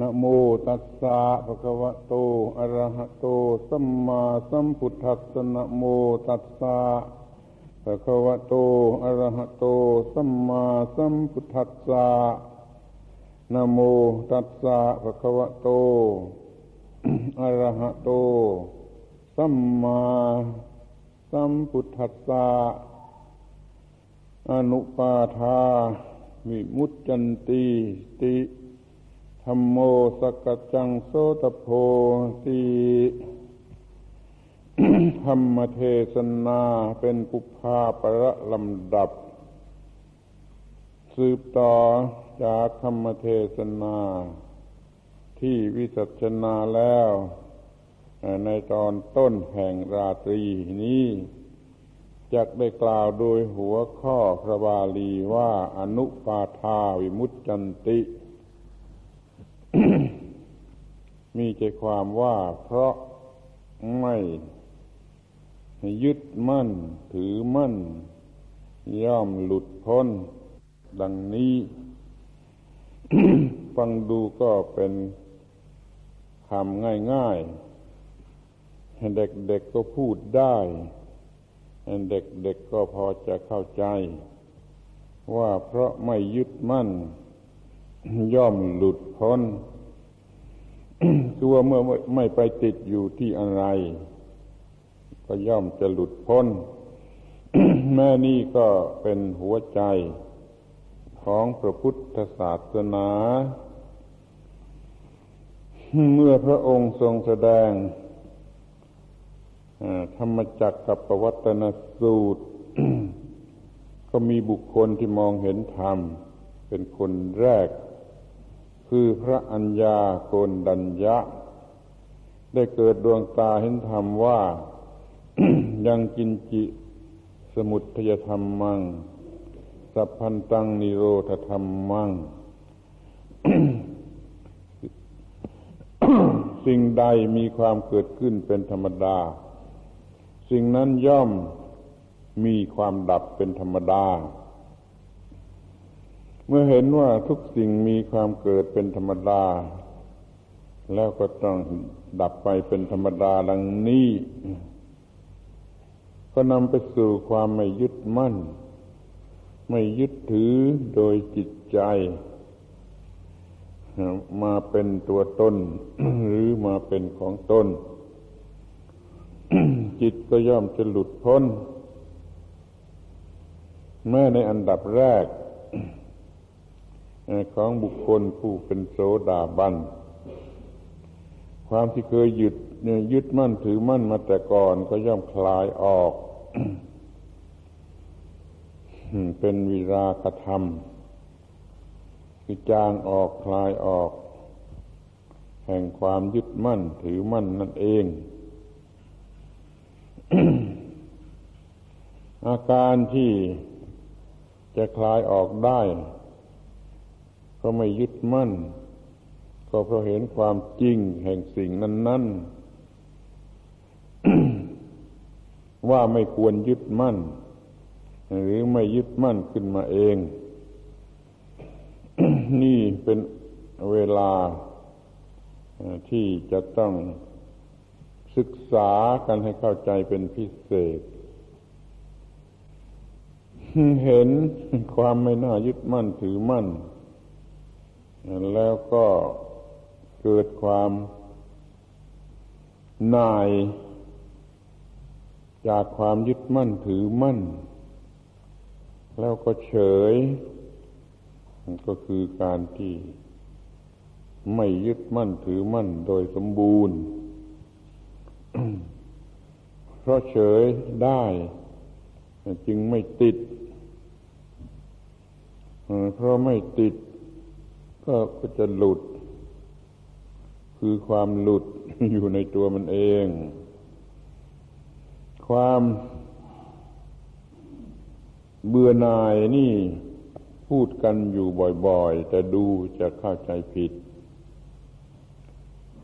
นะโมตัสสะภะคะวะโต อะระหะโต สัมมาสัมพุทธัสสะนะโมตัสสะภะคะวะโต อะระหะโต สัมมาสัมพุทธัสสะนะโมตัสสะภะคะวะโต อะระหะโต สัมมาสัมพุทธัสสะอนุปาทาวิมุตจันติติ ธรรมโมสกจังโสตโพติธรรมเทศนาเป็นปุพาประลำดับ สืบต่อจากธรรมเทศนา ที่วิสัชนาแล้ว ในตอนต้นแห่งราตรีนี้จักได้กล่าวโดยหัวข้อพระบาลีว่าอนุปาทาวิมุตจันติ มีใจความว่าเพราะไม่ยึดมั่นถือมั่น ย่อมหลุดพ้น ดังนี้ ฟังดูก็เป็นคำง่ายๆ เด็กๆก็พูดได้เด็กๆก็พอจะเข้าใจ ว่าเพราะไม่ยึดมั่น ย่อมหลุดพ้นคือว่าเมื่อไม่ไปติดอยู่ที่อะไร ก็ย่อมจะหลุดพ้น แม่นี่ก็เป็นหัวใจของพระพุทธศาสนา เมื่อพระองค์ทรงแสดงธรรมจักกับปวัตนสูตร ก็มีบุคคลที่มองเห็นธรรม เป็นคนแรก คือพระอัญญาโกนดัญญะ ได้เกิดดวงตาเห็นธรรมว่า ยังกินจิสมุทยธรรมมัง สัพพันตังนิโรธธรรมมัง สิ่งใดมีความเกิดขึ้นเป็นธรรมดา สิ่งนั้นย่อมมีความดับเป็นธรรมดา เมื่อเห็นว่าทุกสิ่งมีความเกิดเป็นธรรมดา แล้วก็ต้องดับไปเป็นธรรมดาดังนี้ ก็นำไปสู่ความไม่ยึดมั่น ไม่ยึดถือโดยจิตใจ มาเป็นตัวตนหรือมาเป็นของตนจิตก็ย่อมจะหลุดพ้นแม้ในอันดับแรก ของบุคคลผู้เป็นโสดาบัน ความที่เคยยึดยึดมั่นถือมั่นมาแต่ก่อนก็ย่อมคลายออก เป็นวิราคธรรมคือจางออกคลายออก แห่งความยึดมั่นถือมั่นนั่นเอง อาการที่จะคลายออกได้ ก็ไม่ยึดมั่น ก็เพราะเห็นความจริงแห่งสิ่งนั้นๆว่าไม่ควรยึดมั่น หรือไม่ยึดมั่นขึ้นมาเอง นี่เป็นเวลาที่จะต้องศึกษากันให้เข้าใจเป็นพิเศษ เห็นความไม่น่ายึดมั่นถือมั่น แล้วก็เกิดความนาย จากความยึดมั่นถือมั่น แล้วก็เฉย ก็คือการที่ไม่ยึดมั่นถือมั่นโดยสมบูรณ์ เพราะเฉยได้จึงไม่ติด เพราะไม่ติด ก็จะหลุด คือความหลุดอยู่ในตัวมันเอง ความเบื่อหน่ายนี่พูดกันอยู่บ่อยๆ แต่ดูจะเข้าใจผิด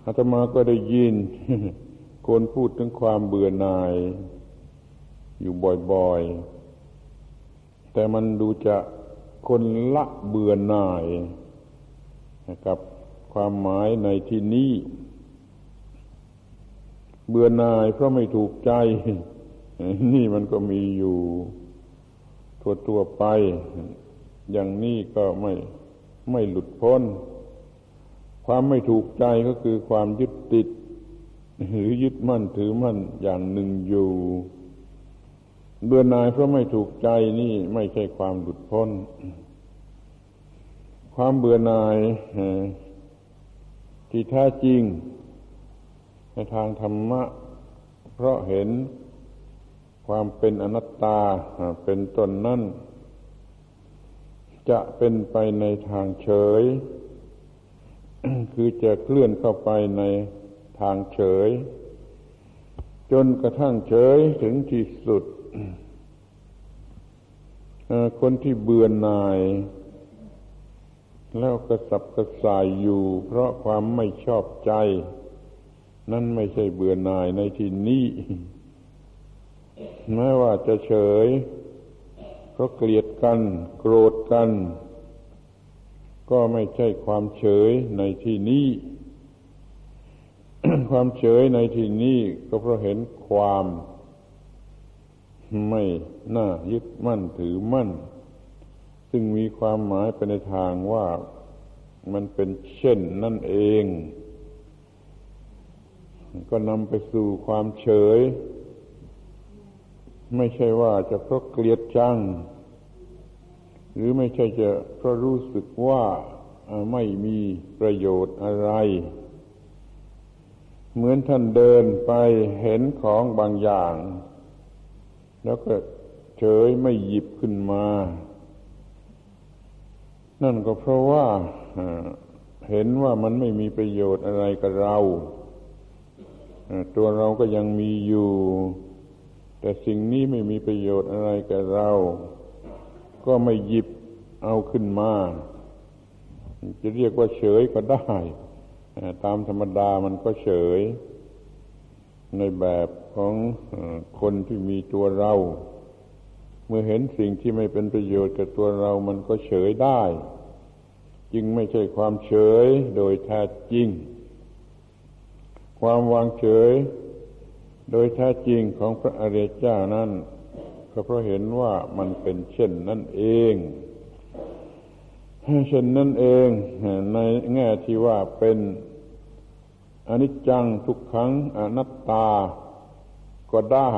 อาตมาก็ได้ยิน คนพูดถึงความเบื่อหน่าย อยู่บ่อยๆ แต่มันดูจะคนละเบื่อหน่าย กับความหมายในที่นี้ เบื่อหน่ายเพราะไม่ถูกใจ นี่มันก็มีอยู่ทั่วตัวไป อย่างนี้ก็ไม่ไม่หลุดพ้น ความไม่ถูกใจก็คือความยึดติด หรือยึดมั่นถือมั่นอย่างหนึ่งอยู่เบื่อหน่ายเพราะไม่ถูกใจนี่ไม่ใช่ความหลุดพ้น ความเบื่อหน่ายที่แท้จริง ในทางธรรมะ เพราะเห็นความเป็นอนัตตาเป็นตนนั่น จะเป็นไปในทางเฉย คือจะเคลื่อนเข้าไปในทางเฉย จนกระทั่งเฉยถึงที่สุดคนที่เบื่อหน่าย แล้วกระสับกระส่ายอยู่ เพราะความไม่ชอบใจ นั่นไม่ใช่เบื่อหน่ายในที่นี้แม้ว่าจะเฉย เพราะเกลียดกัน โกรธกัน ก็ไม่ใช่ความเฉยในที่นี้ความเฉยในที่นี้ก็เพราะเห็นความ ไม่น่ายึดมั่นถือมั่น ซึ่งมีความหมายไปในทางว่ามันเป็นเช่นนั่นเอง ก็นำไปสู่ความเฉย ไม่ใช่ว่าจะเพราะเกลียดจังหรือไม่ใช่จะเพราะรู้สึกว่าไม่มีประโยชน์อะไร เหมือนท่านเดินไปเห็นของบางอย่าง แล้วก็เฉยไม่หยิบขึ้นมา นั่นก็เพราะว่าเห็นว่ามันไม่มีประโยชน์อะไรกับเรา ตัวเราก็ยังมีอยู่ แต่สิ่งนี้ไม่มีประโยชน์อะไรแก่เรา ก็ไม่หยิบเอาขึ้นมา จะเรียกว่าเฉยก็ได้ ตามธรรมดามันก็เฉย ในแบบของคนที่มีตัวเรา เมื่อเห็นสิ่งที่ไม่เป็นประโยชน์กับตัวเรามันก็เฉยได้ จึงไม่ใช่ความเฉยโดยแท้จริง ความวางเฉย โดยแท้จริงของพระอริยเจ้านั้นก็เพราะเห็นว่ามันเป็นเช่นนั่นเองเช่นนั่นเองในแง่ที่ว่าเป็นอนิจจังทุกขังอนัตตาก็ได้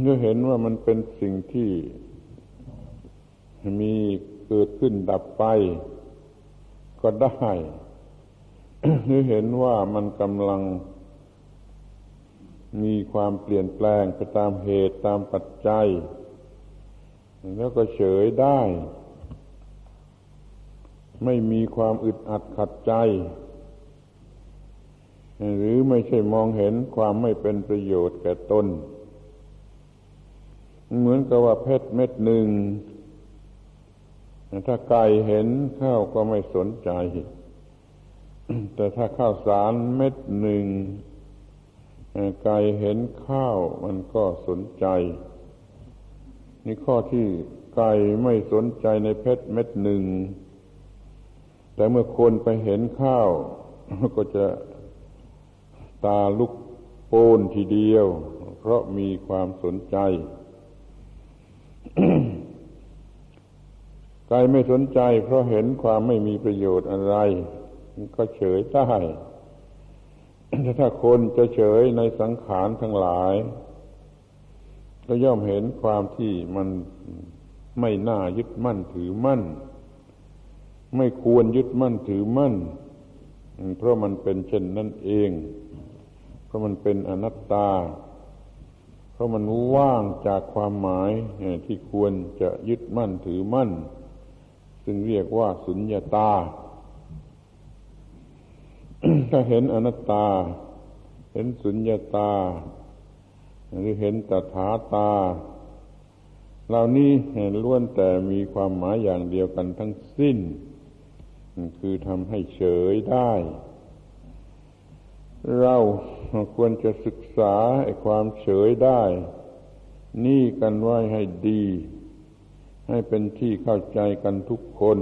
เมื่อเห็นว่ามันเป็นสิ่งที่มีเกิดขึ้นดับไป ก็ได้หรือเห็นว่ามันกำลังมีความเปลี่ยนแปลงไปตามเหตุตามปัจจัย แล้วก็เฉยได้ ไม่มีความอึดอัดขัดใจ หรือไม่ใช่มองเห็นความไม่เป็นประโยชน์แก่ตน เหมือนกับว่าเพชรเม็ดหนึ่ง ถ้าไก่เห็นข้าวก็ไม่สนใจ แต่ถ้าข้าวสารเม็ดหนึ่งไก่เห็นข้าวมันก็สนใจ นี่ข้อที่ไก่ไม่สนใจในเพชรเม็ดหนึ่ง แต่เมื่อคนไปเห็นข้าว ก็จะตาลุกโปนทีเดียว เพราะมีความสนใจ ไก่ไม่สนใจ เพราะเห็นความไม่มีประโยชน์อะไร ก็เฉยได้ถ้าคนจะเฉยในสังขารทั้งหลาย ก็ย่อมเห็นความที่มันไม่น่ายึดมั่นถือมั่น ไม่ควรยึดมั่นถือมั่น เพราะมันเป็นเช่นนั่นเอง เพราะมันเป็นอนัตตา ราะมันว่างจากความหมายที่ควรจะยึดมั่นถือมั่น ซึ่งเรียกว่าสุญญาตา ถ้าเห็นอนัตตา เห็นสุญญาตา หรือเห็นตถาตา เหล่านี้เห็นล้วนแต่มีความหมายอย่างเดียวกันทั้งสิ้น คือทำให้เฉยได้ เราควรจะศึกษาไอ้ความเฉยได้ นี่กันไว้ให้ดี ให้เป็นที่เข้าใจกันทุกคน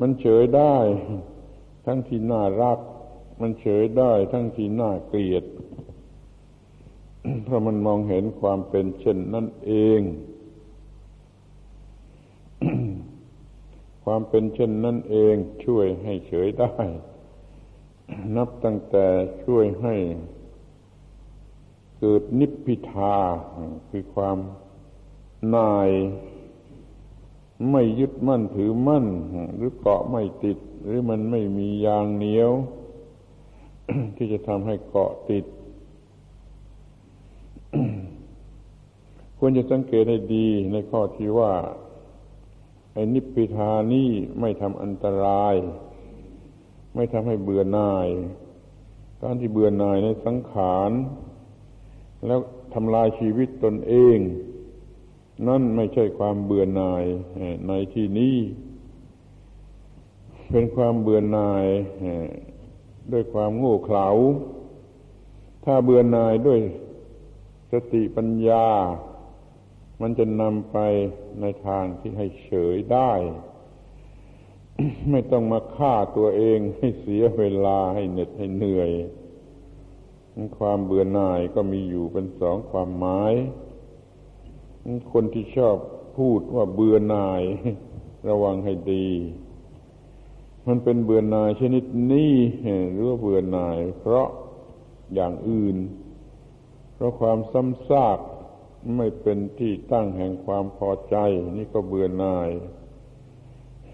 มันเฉยได้ ทั้งที่น่ารัก มันเฉยได้ ทั้งที่น่าเกลียด เพราะมันมองเห็นความเป็นเช่นนั่นเองความเป็นเช่นนั่นเองช่วยให้เฉยได้ นับตั้งแต่ช่วยให้เกิดนิพพิทาคือความนาย ไม่ยึดมั่นถือมั่น หรือเกาะไม่ติด หรือมันไม่มียางเหนียว ที่จะทำให้เกาะติด ควรจะสังเกตให้ดีในข้อที่ว่าไอ้นิพพิทานี่ไม่ทำอันตราย ไม่ทำให้เบื่อหน่าย การที่เบื่อหน่ายในสังขารแล้วทำลายชีวิตตนเอง นั่นไม่ใช่ความเบื่อหน่ายในที่นี้ เป็นความเบื่อหน่ายด้วยความโง่เขลา ถ้าเบื่อหน่ายด้วยสติปัญญา มันจะนำไปในทางที่ให้เฉยได้ ไม่ต้องมาฆ่าตัวเองให้เสียเวลาให้เหน็ดให้เหนื่อย ความเบื่อหน่ายก็มีอยู่เป็นสองความหมาย คนที่ชอบพูดว่าเบื่อหน่าย ระวังให้ดี มันเป็นเบื่อหน่ายชนิดนี้หรือว่าเบื่อหน่าย เพราะอย่างอื่น เพราะความซ้ำซากไม่เป็นที่ตั้งแห่งความพอใจ นี่ก็เบื่อหน่าย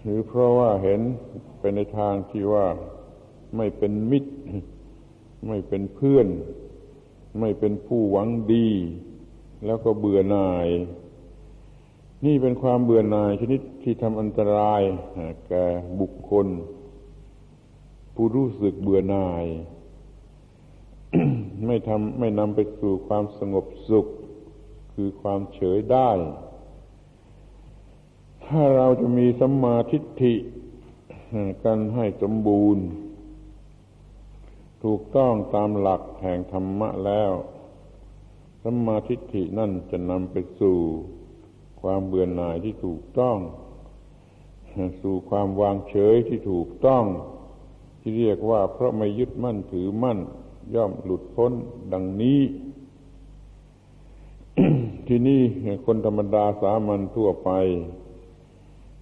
หรือเพราะว่าเห็นเป็นในทางที่ว่าไม่เป็นมิตร ไม่เป็นเพื่อน ไม่เป็นผู้หวังดี แล้วก็เบื่อหน่าย นี่เป็นความเบื่อหน่ายชนิดที่ทำอันตรายแก่บุคคล ผู้รู้สึกเบื่อหน่าย ไม่ทำไม่นำไปสู่ความสงบสุข คือความเฉยได้ ถ้าเราจะมีสัมมาทิฏฐิกันให้สมบูรณ์ ถูกต้องตามหลักแห่งธรรมะแล้วสัมมาทิฏฐินั่นจะนำไปสู่ความเบื่อหน่ายที่ถูกต้อง สู่ความวางเฉยที่ถูกต้อง ที่เรียกว่าเพราะไม่ยึดมั่นถือมั่น ย่อมหลุดพ้นดังนี้ ที่นี่คนธรรมดาสามัญทั่วไป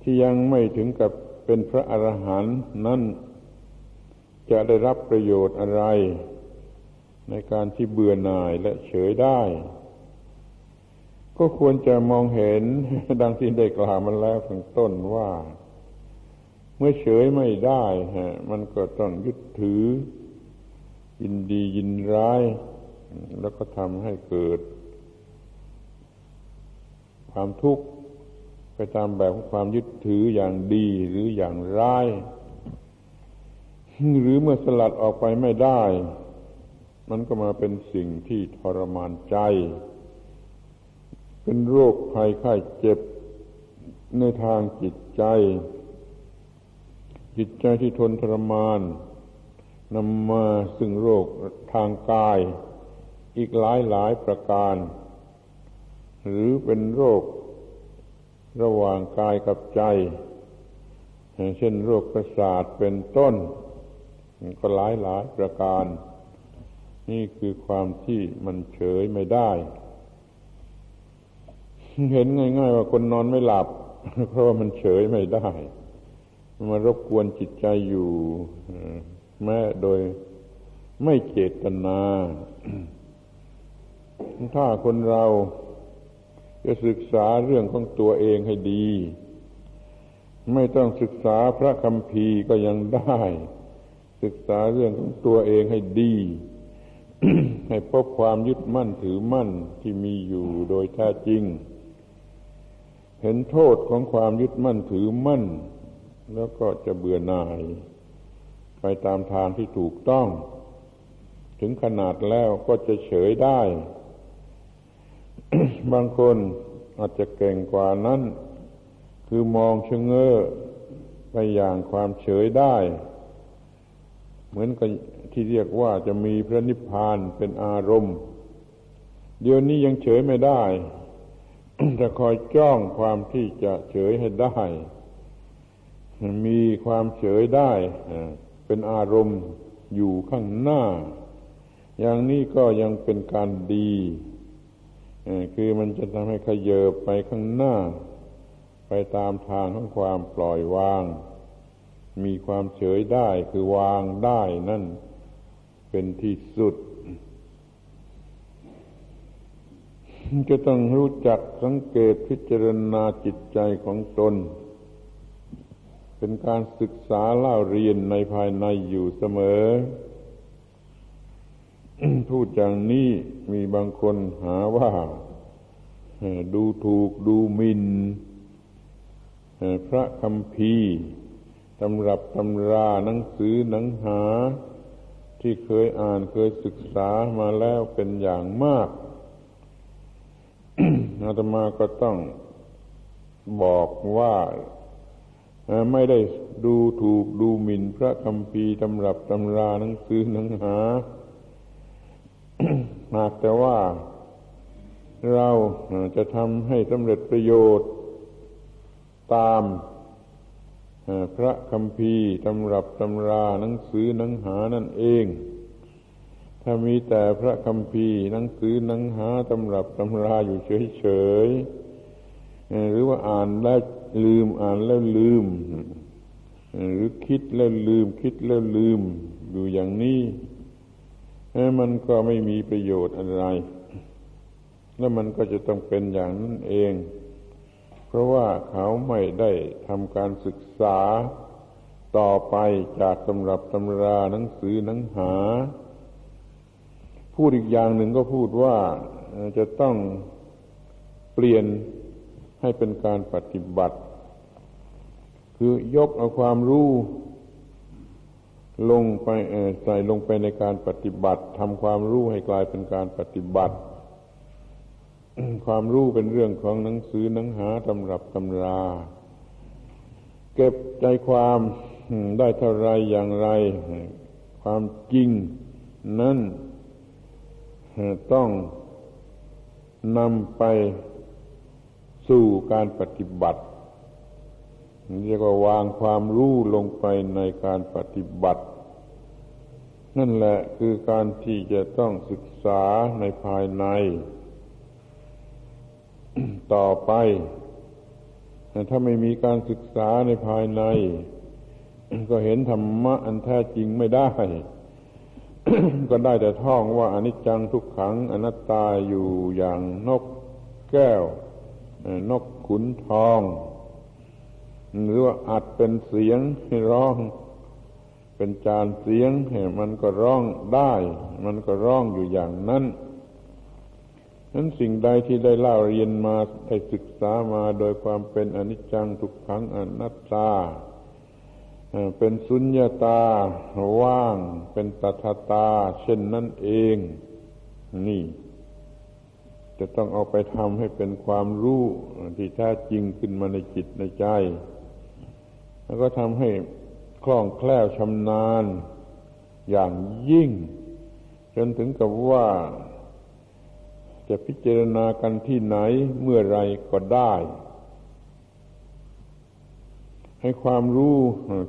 ที่ยังไม่ถึงกับเป็นพระอรหันต์นั้นจะได้รับประโยชน์อะไร ในการที่เบื่อหน่ายและเฉยได้ ก็ควรจะมองเห็นดังที่ได้กล่าวมาแล้วข้างต้นว่า เมื่อเฉยไม่ได้ฮะมันก็ต้องยึดถือ ยินดียินร้าย แล้วก็ทำให้เกิด ความทุกข์ ไปตามแบบของความยึดถืออย่างดีหรืออย่างร้าย หรือเมื่อสลัดออกไปไม่ได้ มันก็มาเป็นสิ่งที่ทรมานใจ เป็นโรคภัยไข้เจ็บในทางจิตใจ จิตใจที่ทนทรมานนำมาซึ่งโรคทางกาย อีกหลายหลายประการ หรือเป็นโรค ระหว่างกายกับใจ เช่นโรคประสาทเป็นต้น ก็หลายหลายประการ นี่คือความที่มันเฉยไม่ได้ เห็นง่าย ๆ ว่าคนนอนไม่หลับ เพราะว่ามันเฉยไม่ได้ มารบกวนจิตใจอยู่แม้โดยไม่เจตนา ถ้าคนเรา จะศึกษาเรื่องของตัวเองให้ดี ไม่ต้องศึกษาพระคำพีก็ยังได้ ศึกษาเรื่องของตัวเองให้ดี ให้พบความยึดมั่นถือมั่นที่มีอยู่โดยแท้จริง เห็นโทษของความยึดมั่นถือมั่น แล้วก็จะเบื่อหน่าย ไปตามทางที่ถูกต้อง ถึงขนาดแล้วก็จะเฉยได้ บางคนอาจจะเก่งกว่านั้น คือมองเชงเง้อไปอย่างความเฉยได้ เหมือนกับที่เรียกว่าจะมีพระนิพพานเป็นอารมณ์ เดี๋ยวนี้ยังเฉยไม่ได้จะคอยจ้องความที่จะเฉยให้ได้ มีความเฉยได้เป็นอารมณ์อยู่ข้างหน้า อย่างนี้ก็ยังเป็นการดี คือมันจะทำให้ขยเยบไปข้างหน้า ไปตามทางของความปล่อยวาง มีความเฉยได้คือวางได้นั่นเป็นที่สุดจะต้องรู้จักสังเกตพิจารณาจิตใจของตน เป็นการศึกษาเล่าเรียนในภายในอยู่เสมอ พูดอย่างนี้มีบางคนหาว่าดูถูกดูหมินพระคำพีตำรับตำราหนังสือหนังหา ที่เคยอ่านเคยศึกษามาแล้วเป็นอย่างมากอาตมาก็ต้องบอกว่าไม่ได้ดูถูกดูหมิ่นพระคำพีตำรับตำราหนังสือหนังหา หากแต่ว่าเราจะทำให้สำเร็จประโยชน์ตามพระคำพีตำรับตำราหนังสือหนังหานั่นเอง ถ้ามีแต่พระคำพีหนังสือหนังหาตำรับตำราอยู่เฉยๆหรือว่าอ่านแล้วลืมอ่านแล้วลืม หรือคิดแล้วลืม คิดแล้วลืมอยู่อย่างนี้ มันก็ไม่มีประโยชน์อะไร แล้วมันก็จะต้องเป็นอย่างนั้นเอง เพราะว่าเขาไม่ได้ทำการศึกษาต่อไปจากตำรับตำราหนังสือหนังหา พูดอีกอย่างหนึ่งก็พูดว่าจะต้องเปลี่ยนให้เป็นการปฏิบัติ คือยกเอาความรู้ ลงไปใส่ลงไปในการปฏิบัติทำความรู้ให้กลายเป็นการปฏิบัติ ความรู้เป็นเรื่องของหนังสือหนังหาตำรับตำรา เก็บใจความได้เท่าไรอย่างไร ความจริงนั้นต้องนำไปสู่การปฏิบัติ เรียกว่าวางความรู้ลงไปในการปฏิบัติ นั่นแหละคือการที่จะต้องศึกษาในภายใน ต่อไป ถ้าไม่มีการศึกษาในภายใน ก็เห็นธรรมะอันแท้จริงไม่ได้ ก็ได้แต่ท่องว่าอนิจจังทุกขังอนัตตาอยู่อย่างนกแก้ว นกขุนทอง หรือว่าอัดเป็นเสียงให้ร้อง เป็นจานเสียงมันก็ร้องได้ มันก็ร้องอยู่อย่างนั้นนั้นสิ่งใดที่ได้เล่าเรียนมาได้ศึกษามาโดยความเป็นอนิจจังทุกขังอนัตตา เป็นสุญญาตา ว่าง เป็นตัทตา เช่นนั้นเอง นี่ จะต้องเอาไปทำให้เป็นความรู้ที่แท้จริงขึ้นมาในจิตในใจ แล้วก็ทำให้คล่องแคล่วชำนาญอย่างยิ่ง จนถึงกับว่าจะพิจารณากันที่ไหนเมื่อไรก็ได้ ให้ความรู้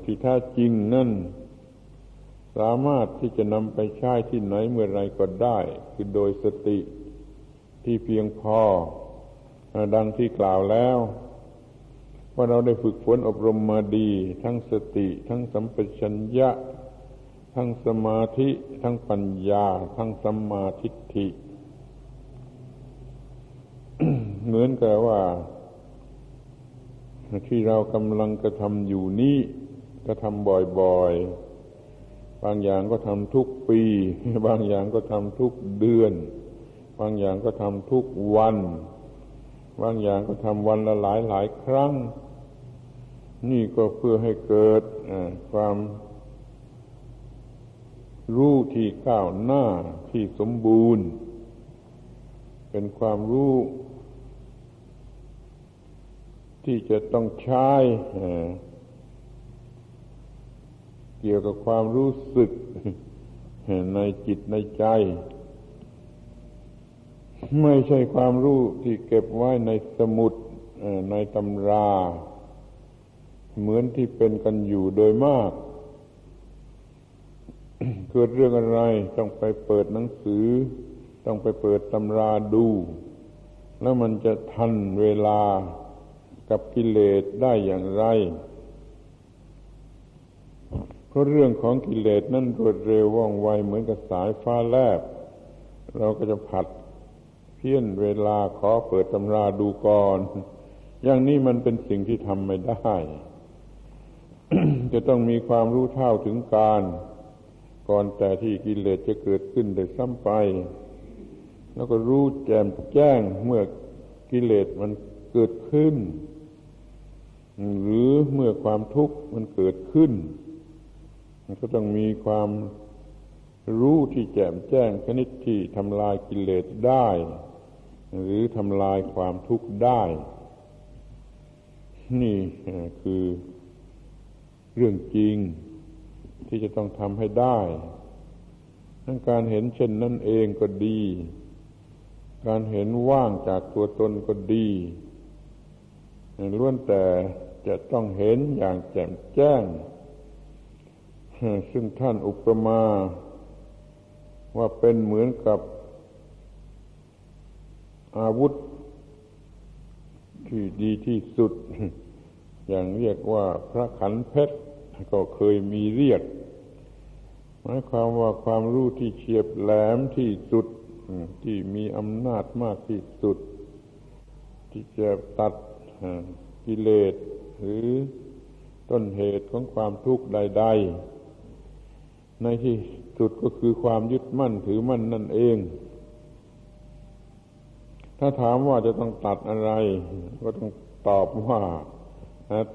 ที่แท้จริงนั่น สามารถที่จะนำไปใช้ที่ไหนเมื่อไรก็ได้ คือโดยสติที่เพียงพอ ดังที่กล่าวแล้ว ว่าเราได้ฝึกฝนอบรมมาดี ทั้งสติ ทั้งสัมปชัญญะ ทั้งสมาธิ ทั้งปัญญา ทั้งสัมมาทิฏฐิ เหมือนกับว่าที่เรากำลังกระทำอยู่นี้ก็ทำบ่อยๆ บางอย่างก็ทำทุกปี บางอย่างก็ทำทุกเดือน บางอย่างก็ทำทุกวัน บางอย่างก็ทำวันละหลายหลายครั้ง นี่ก็เพื่อให้เกิดความรู้ที่ก้าวหน้าที่สมบูรณ์ เป็นความรู้ ที่จะต้องใช้เกี่ยวกับความรู้สึกในจิตในใจ ไม่ใช่ความรู้ที่เก็บไว้ในสมุดในตำรา เหมือนที่เป็นกันอยู่โดยมาก เกิดเรื่องอะไรต้องไปเปิดหนังสือ ต้องไปเปิดตำราดู แล้วมันจะทันเวลากับกิเลสได้อย่างไร เพราะเรื่องของกิเลสนั่นรวดเร็วว่องไวเหมือนกับสายฟ้าแลบ เราก็จะผัดเพี้ยนเวลาขอเปิดตำราดูก่อน อย่างนี้มันเป็นสิ่งที่ทำไม่ได้ จะต้องมีความรู้เท่าถึงการ ก่อนแต่ที่กิเลสจะเกิดขึ้นได้ซ้ำไป แล้วก็รู้แจ่มแจ้งเมื่อกิเลสมันเกิดขึ้น หรือเมื่อความทุกข์มันเกิดขึ้น มันก็ต้องมีความรู้ที่แจ่มแจ้งชนิดที่ทำลายกิเลสได้ หรือทำลายความทุกข์ได้ นี่คือ เรื่องจริงที่จะต้องทำให้ได้ทั้งการเห็นเช่นนั้นเองก็ดี การเห็นว่างจากตัวตนก็ดีล้วนแต่จะต้องเห็นอย่างแจ่มแจ้ง ซึ่งท่านอุปมา ว่าเป็นเหมือนกับอาวุธ ที่ดีที่สุด อย่างเรียกว่าพระขันเพชร ก็เคยมีเรียกหมายความว่าความรู้ที่เฉียบแหลมที่สุดที่มีอำนาจมากที่สุด ที่จะตัดกิเลสหรือต้นเหตุของความทุกข์ใด ๆ ในที่สุดก็คือความยึดมั่นถือมั่นนั่นเอง ถ้าถามว่าจะต้องตัดอะไร ก็ต้องตอบว่า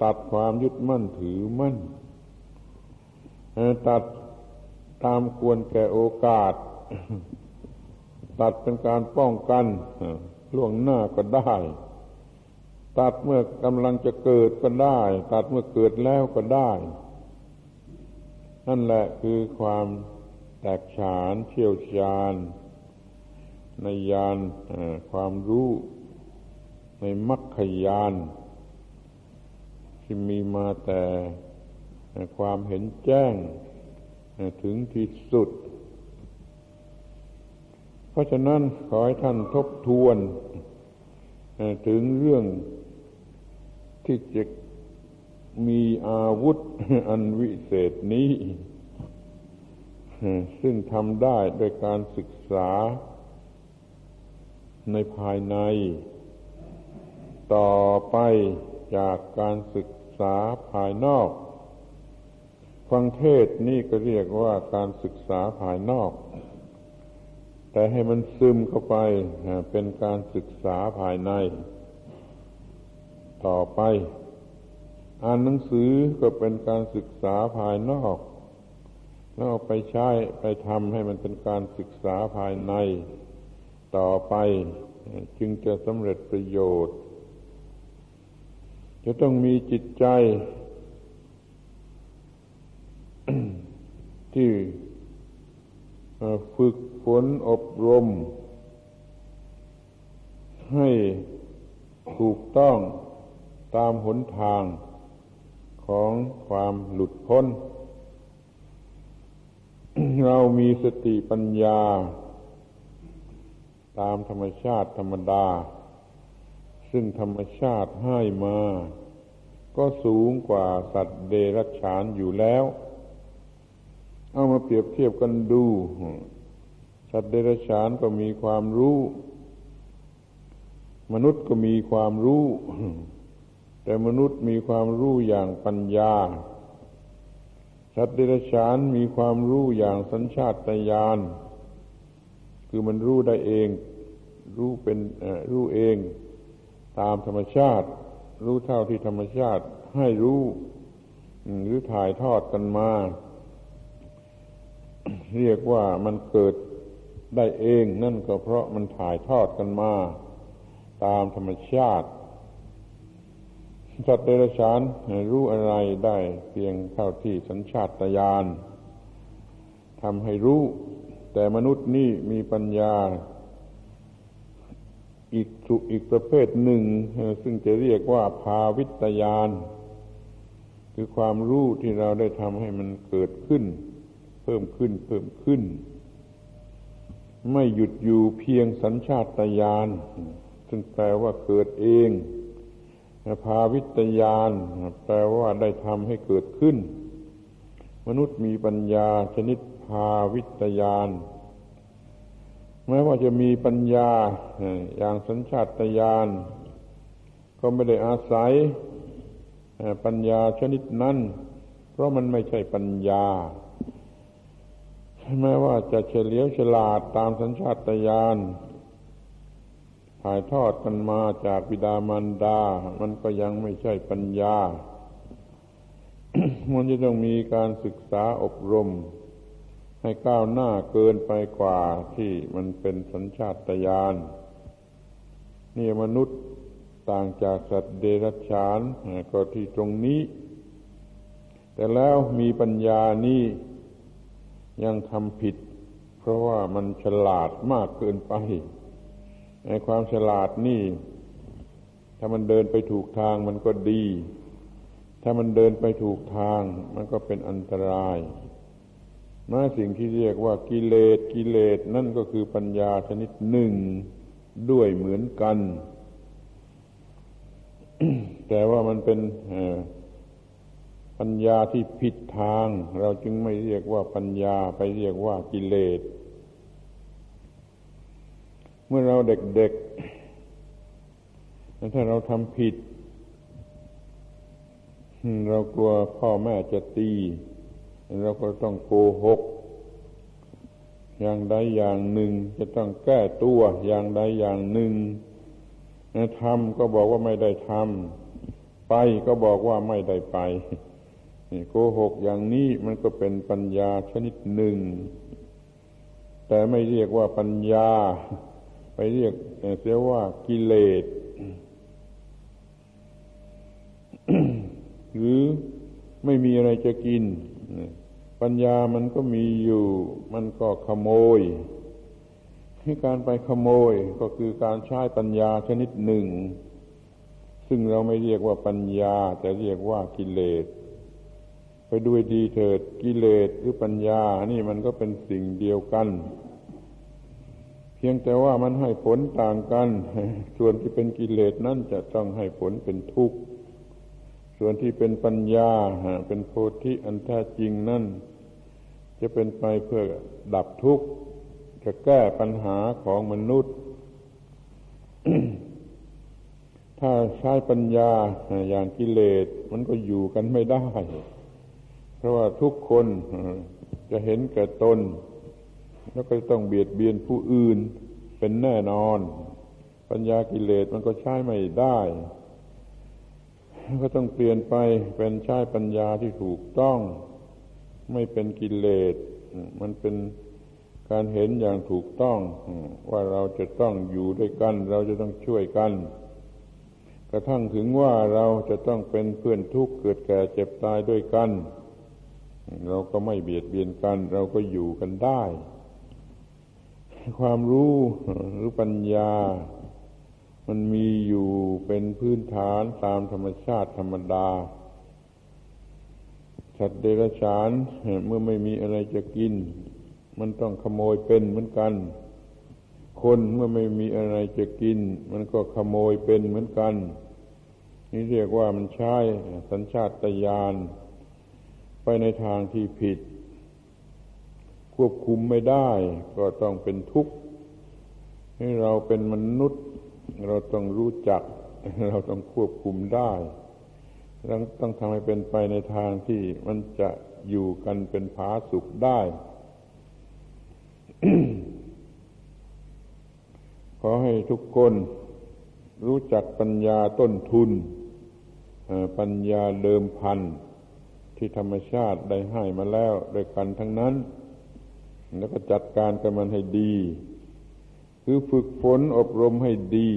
ตัดความยึดมั่นถือมั่น ตัดตามควรแก่โอกาส ตัดเป็นการป้องกันล่วงหน้าก็ได้ ตัดเมื่อกำลังจะเกิดก็ได้ ตัดเมื่อเกิดแล้วก็ได้ นั่นแหละคือความแตกฉานเชี่ยวชาญ ในยานความรู้ในมรรคยานที่มีมาแต่ ความเห็นแจ้งถึงที่สุด เพราะฉะนั้นขอให้ท่านทบทวนถึงเรื่องที่จะมีอาวุธอันวิเศษนี้ ซึ่งทำได้โดยการศึกษาในภายใน ต่อไปจากการศึกษาภายนอก ฟังเทศนี่ก็เรียกว่าการศึกษาภายนอก แต่ให้มันซึมเข้าไปเป็นการศึกษาภายใน ต่อไป อ่านหนังสือก็เป็นการศึกษาภายนอก แล้วเอาไปใช้ไปทำให้มันเป็นการศึกษาภายใน ต่อไปจึงจะสำเร็จประโยชน์ จะต้องมีจิตใจ ที่ฝึกฝนอบรม ให้ถูกต้องตามหนทางของความหลุดพ้น เรามีสติปัญญา ตามธรรมชาติธรรมดา ซึ่งธรรมชาติให้มา ก็สูงกว่าสัตว์เดรัจฉานอยู่แล้ว เอามาเปรียบเทียบกันดูสัตว์เดรัจฉานก็มีความรู้ มนุษย์ก็มีความรู้ แต่มนุษย์มีความรู้อย่างปัญญา สัตว์เดรัจฉานมีความรู้อย่างสัญชาตญาณคือมันรู้ได้เอง รู้เป็นรู้เอง ตามธรรมชาติ รู้เท่าที่ธรรมชาติให้รู้ หรือถ่ายทอดกันมา เรียกว่ามันเกิดได้เองนั่นก็เพราะมันถ่ายทอดกันมา ตามธรรมชาติ สัตว์เดรัจฉานรู้อะไรได้เพียงเท่าที่สัญชาตญาณทำให้รู้ แต่มนุษย์นี่มีปัญญา อีกสุอีกประเภทหนึ่ง ซึ่งจะเรียกว่าภาวิตยาน คือความรู้ที่เราได้ทำให้มันเกิดขึ้น เพิ่มขึ้นเพิ่มขึ้น ไม่หยุดอยู่เพียงสัญชาตญาณซึ่งแปลว่าเกิดเองภาวิตญาณแปลว่าได้ทำให้เกิดขึ้น มนุษย์มีปัญญาชนิดภาวิตญาณแม้ว่าจะมีปัญญาอย่างสัญชาตญาณก็ไม่ได้อาศัยปัญญาชนิดนั้น เพราะมันไม่ใช่ปัญญา แม้ว่าจะเฉลียวฉลาดตามสัญชาตญาณถ่ายทอดกันมาจากบิดามารดา มันก็ยังไม่ใช่ปัญญา มันจะต้องมีการศึกษาอบรม ให้ก้าวหน้าเกินไปกว่าที่มันเป็นสัญชาตญาณนี่มนุษย์ต่างจากสัตว์เดรัจฉานก็ที่ตรงนี้ แต่แล้วมีปัญญานี่ ยังทำผิด เพราะว่ามันฉลาดมากเกินไปในความฉลาดนี่ ถ้ามันเดินไปถูกทางมันก็ดี ถ้ามันเดินไปถูกทาง มันก็เป็นอันตรายมาสิ่งที่เรียกว่ากิเลสกิเลสนั่นก็คือปัญญาชนิดหนึ่งด้วยเหมือนกัน แต่ว่ามันเป็น ปัญญาที่ผิดทาง เราจึงไม่เรียกว่าปัญญาไปเรียกว่ากิเลส เมื่อเราเด็กๆถ้าเราทำผิด เรากลัวพ่อแม่จะตี เราก็ต้องโกหก อย่างใดอย่างหนึ่ง จะต้องแก้ตัวอย่างใดอย่างหนึ่งทำก็บอกว่าไม่ได้ทำไปก็บอกว่าไม่ได้ไป โกหกอย่างนี้มันก็เป็นปัญญาชนิดหนึ่ง แต่ไม่เรียกว่าปัญญา ไปเรียกเสียว่ากิเลสหรือไม่มีอะไรจะกิน ปัญญามันก็มีอยู่ มันก็ขโมยที่การไปขโมยก็คือการใช้ปัญญาชนิดหนึ่ง ซึ่งเราไม่เรียกว่าปัญญา แต่เรียกว่ากิเลส ด้วยดีเถิดกิเลสหรือปัญญา นี่มันก็เป็นสิ่งเดียวกัน เพียงแต่ว่ามันให้ผลต่างกัน ส่วนที่เป็นกิเลสนั่นจะต้องให้ผลเป็นทุกข์ ส่วนที่เป็นปัญญาเป็นโพธิอันแท้จริงนั่นจะเป็นไปเพื่อดับทุกข์จะแก้ปัญหาของมนุษย์ ถ้าใช้ปัญญาอย่างกิเลสมันก็อยู่กันไม่ได้ ราะว่าทุกคนจะเห็นแก่ตน แล้วก็ต้องเบียดเบียนผู้อื่นเป็นแน่นอน ปัญญากิเลสมันก็ใช้ไม่ได้ก็ต้องเปลี่ยนไปเป็นใช้ปัญญาที่ถูกต้อง ไม่เป็นกิเลสมันเป็นการเห็นอย่างถูกต้อง ว่าเราจะต้องอยู่ด้วยกัน เราจะต้องช่วยกัน กระทั่งถึงว่าเราจะต้องเป็นเพื่อนทุกข์เกิดแก่เจ็บตายด้วยกัน เราก็ไม่เบียดเบียนกัน เราก็อยู่กันได้ ความรู้หรือปัญญา มันมีอยู่เป็นพื้นฐานตามธรรมชาติธรรมดาสัตว์เดรัจฉานเมื่อไม่มีอะไรจะกิน มันต้องขโมยเป็นเหมือนกัน คนเมื่อไม่มีอะไรจะกิน มันก็ขโมยเป็นเหมือนกัน นี่เรียกว่ามันใช้สัญชาตญาณ ไปในทางที่ผิด ควบคุมไม่ได้ ก็ต้องเป็นทุกข์ให้เราเป็นมนุษย์ เราต้องรู้จัก เราต้องควบคุมได้เราต้องทำให้เป็นไปในทางที่มันจะอยู่กันเป็นผาสุขได้ ขอให้ทุกคนรู้จักปัญญาต้นทุน ปัญญาเดิมพัน ที่ธรรมชาติได้ให้มาแล้วโดยกันทั้งนั้น แล้วก็จัดการกับมันให้ดี คือฝึกฝนอบรมให้ดี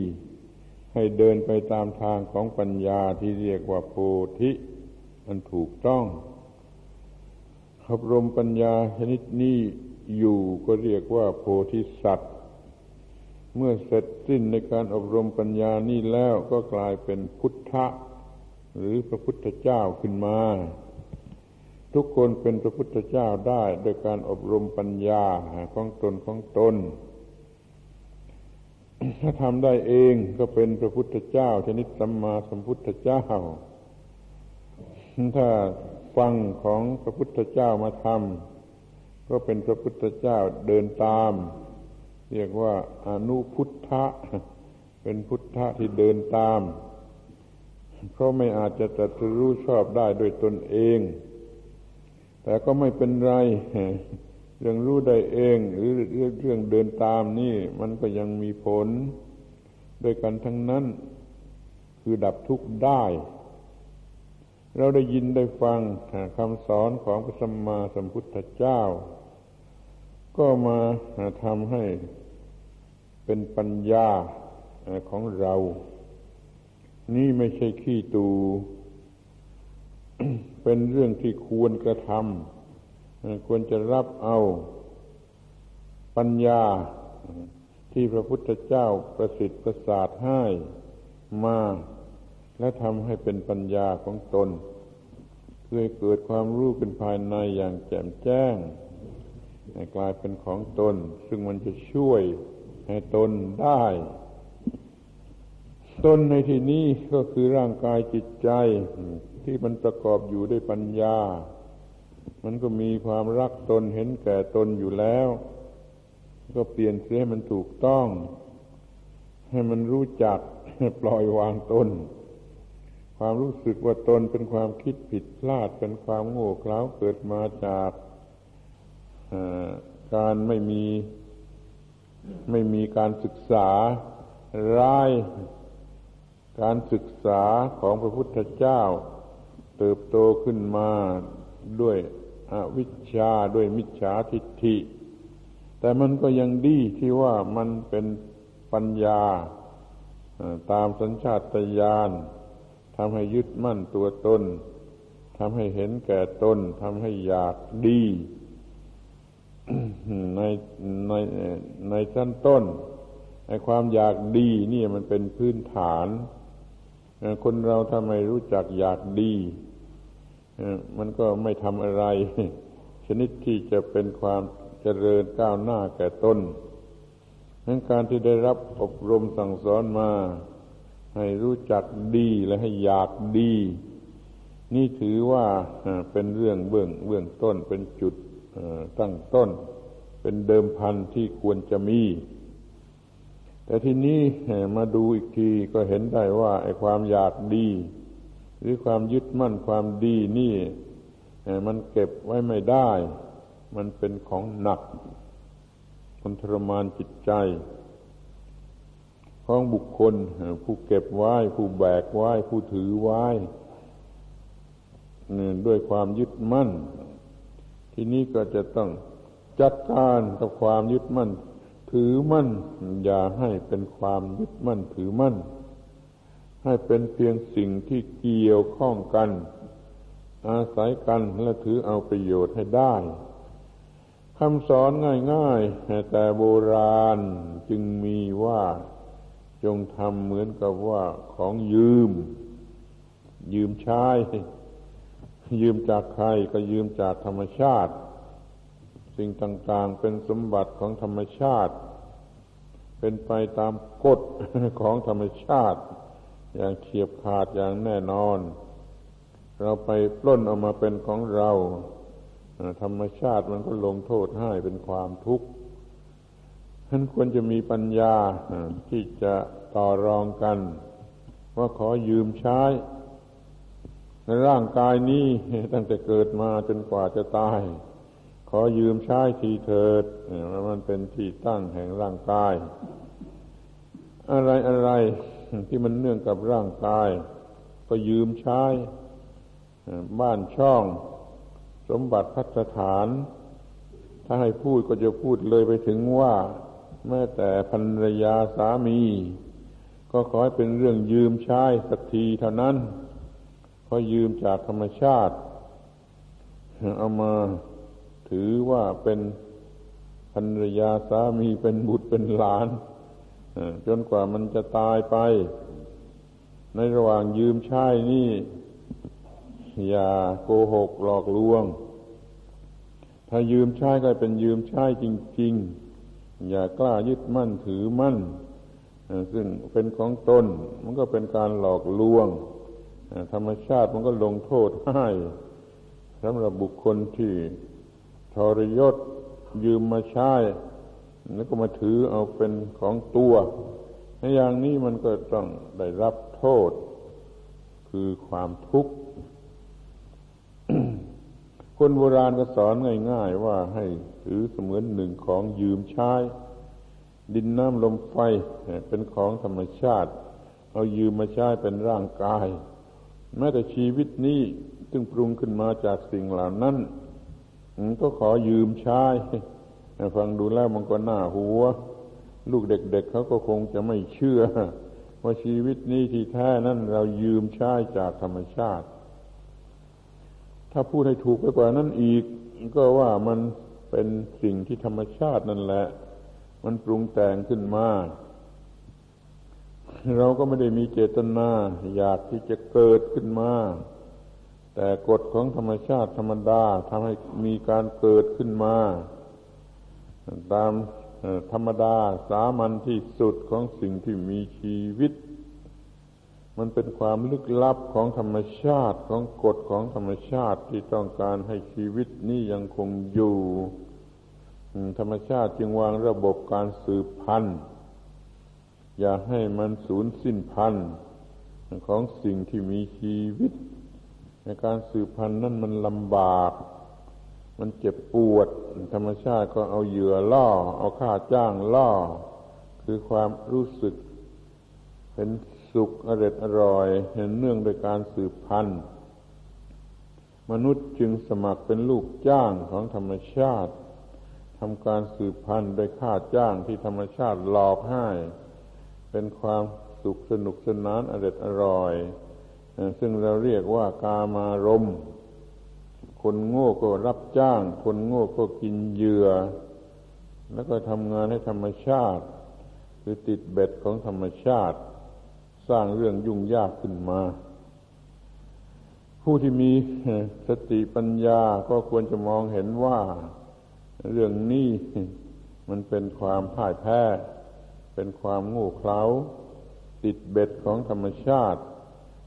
ให้เดินไปตามทางของปัญญาที่เรียกว่าโพธิมันถูกต้องอบรมปัญญาชนิดนี้อยู่ก็เรียกว่าโพธิสัตว์ เมื่อเสร็จสิ้นในการอบรมปัญญานี่แล้วก็กลายเป็นพุทธะ หรือพระพุทธเจ้าขึ้นมา ทุกคนเป็นพระพุทธเจ้าได้โดยการอบรมปัญญาของตนของตน ถ้าทำได้เองก็เป็นพระพุทธเจ้า ชนิดสัมมาสัมพุทธเจ้า ถ้าฟังของพระพุทธเจ้ามาทำก็เป็นพระพุทธเจ้าเดินตาม เรียกว่าอนุพุทธะ เป็นพุทธะที่เดินตาม เพราะไม่อาจจะตรัสรู้ชอบได้โดยตนเอง แต่ก็ไม่เป็นไร เรื่องรู้ได้เอง หรือเรื่องเดินตามนี่ มันก็ยังมีผลโดยกันทั้งนั้น คือดับทุกข์ได้ เราได้ยินได้ฟังคำสอนของพระสัมมาสัมพุทธเจ้า ก็มาทำให้เป็นปัญญาของเรา นี่ไม่ใช่ขี้ตู เป็นเรื่องที่ควรกระทำควรจะรับเอาปัญญาที่พระพุทธเจ้าประสิทธิ์ประสาทให้มา และทำให้เป็นปัญญาของตนเพื่อเกิดความรู้เป็นภายในอย่างแจ่มแจ้งกลายเป็นของตน ซึ่งมันจะช่วยให้ตนได้ ตนในที่นี้ก็คือร่างกายจิตใจ ที่มันประกอบอยู่ด้วยปัญญา มันก็มีความรักตนเห็นแก่ตนอยู่แล้ว ก็เปลี่ยนเสียให้มันถูกต้อง ให้มันรู้จักปล่อยวางตน ความรู้สึกว่าตนเป็นความคิดผิดพลาดเป็นความโง่เขลาเกิดมาจากการไม่มีไม่มีการศึกษาร้าย การศึกษาของพระพุทธเจ้า เติบโตขึ้นมาด้วยอวิชชาด้วยมิจฉาทิฏฐิ แต่มันก็ยังดีที่ว่ามันเป็นปัญญาตามสัญชาตญาณทำให้ยึดมั่นตัวตนทำให้เห็นแก่ตนทำให้อยากดี ในในในชั้นต้นไอ้ความอยากดีนี่มันเป็นพื้นฐาน คนเราถ้าไมรู้จักอยากดี มันก็ไม่ทำอะไร ชนิดที่จะเป็นความเจริญก้าวหน้าแก่ตนนั้นการที่ได้รับอบรมสั่งสอนมา ให้รู้จักดีและให้อยากดี นี่ถือว่าเป็นเรื่องเบื้องเบื้องต้นเป็นจุดตั้งต้น เป็นเดิมพันที่ควรจะมี แต่ทีนี้มาดูอีกทีก็เห็นได้ว่าไอ้ความอยากดี หรือความยึดมั่นความดีนี่มันเก็บไว้ไม่ได้ มันเป็นของหนัก มันทรมานจิตใจ ของบุคคลผู้เก็บไว้ ผู้แบกไว้ ผู้ถือไว้ด้วยความยึดมั่น ทีนี้ก็จะต้องจัดการกับความยึดมั่น ถือมั่น อย่าให้เป็นความยึดมั่นถือมั่น ให้เป็นเพียงสิ่งที่เกี่ยวข้องกัน อาศัยกันและถือเอาประโยชน์ให้ได้คำสอนง่ายๆ แต่โบราณจึงมีว่าจงทำเหมือนกับว่าของยืม ยืมใช้ยืมจากใครก็ยืมจากธรรมชาติ สิ่งต่างๆเป็นสมบัติของธรรมชาติ เป็นไปตามกฎของธรรมชาติ อย่างเฉียบขาดอย่างแน่นอน เราไปปล้นออกมาเป็นของเราธรรมชาติมันก็ลงโทษให้เป็นความทุกข์ฉะนั้นควรจะมีปัญญาที่จะต่อรองกัน ว่าขอยืมใช้ในร่างกายนี้ตั้งแต่เกิดมาจนกว่าจะตาย ขอยืมใช้ทีเถิดมันเป็นที่ตั้งแห่งร่างกาย อะไรอะไร ที่มันเนื่องกับร่างกาย ก็ยืมใช้ บ้านช่อง สมบัติพัฒฐาน ถ้าให้พูดก็จะพูดเลยไปถึงว่า แม้แต่ภรรยาสามี ก็ขอให้เป็นเรื่องยืมใช้สักทีเท่านั้นเพราะยืมจากธรรมชาติ เอามาถือว่าเป็นภรรยาสามีเป็นบุตรเป็นหลาน จนกว่ามันจะตายไป ในระหว่างยืมใช้นี่ อย่าโกหกหลอกลวง ถ้ายืมใช้ก็เป็นยืมใช้จริง ๆ อย่ากล้ายึดมั่นถือมั่น ซึ่งเป็นของตนมันก็เป็นการหลอกลวง ธรรมชาติมันก็ลงโทษให้สำหรับบุคคลที่ทรยศยืมมาใช้ แล้วก็มาถือเอาเป็นของตัวในอย่างนี้มันก็ต้องได้รับโทษ คือความทุกข์ คนโบราณก็สอนง่ายๆว่าให้ถือเสมือนหนึ่งของยืมใช้ ดินน้ำลมไฟเป็นของธรรมชาติ เอายืมมาใช้เป็นร่างกาย แม้แต่ชีวิตนี้ซึ่งปรุงขึ้นมาจากสิ่งเหล่านั้นก็ขอยืมใช้ ฟังดูแล้วมันก็น่าหัว ลูกเด็กๆเเขาก็คงจะไม่เชื่อ ว่าชีวิตนี้ที่แท้นั้นเรายืมใช้จากธรรมชาติ ถ้าพูดให้ถูกไปกว่านั้นอีก ก็ว่ามันเป็นสิ่งที่ธรรมชาตินั่นแหละ มันปรุงแต่งขึ้นมาเราก็ไม่ได้มีเจตนา อยากที่จะเกิดขึ้นมา แต่กฎของธรรมชาติธรรมดาทำให้มีการเกิดขึ้นมา ตามธรรมดาสามัญที่สุดของสิ่งที่มีชีวิต มันเป็นความลึกลับของธรรมชาติของกฎของธรรมชาติที่ต้องการให้ชีวิตนี้ยังคงอยู่ ธรรมชาติจึงวางระบบการสืบพันธุ์ อย่าให้มันสูญสิ้นพันธุ์ของสิ่งที่มีชีวิต ในการสืบพันธุ์นั้นมันลำบาก มันเจ็บปวด ธรรมชาติก็เอาเหยื่อล่อ เอาค่าจ้างล่อ คือความรู้สึก เป็นสุขอร็ดอร่อย เห็นเนื่องโดยการสืบพันธุ์ มนุษย์จึงสมัครเป็นลูกจ้างของธรรมชาติทำการสืบพันธุ์โดยค่าจ้างที่ธรรมชาติหลอกให้ เป็นความสุขสนุกสนานอร็ดอร่อย ซึ่งเราเรียกว่ากามารมณ์ คนโง่ก็รับจ้าง คนโง่ก็กินเหยื่อ แล้วก็ทำงานให้ธรรมชาติ คือติดเบ็ดของธรรมชาติ สร้างเรื่องยุ่งยากขึ้นมา ผู้ที่มีสติปัญญาก็ควรจะมองเห็นว่า เรื่องนี้มันเป็นความพ่ายแพ้ เป็นความโง่เขลาติดเบ็ดของธรรมชาติ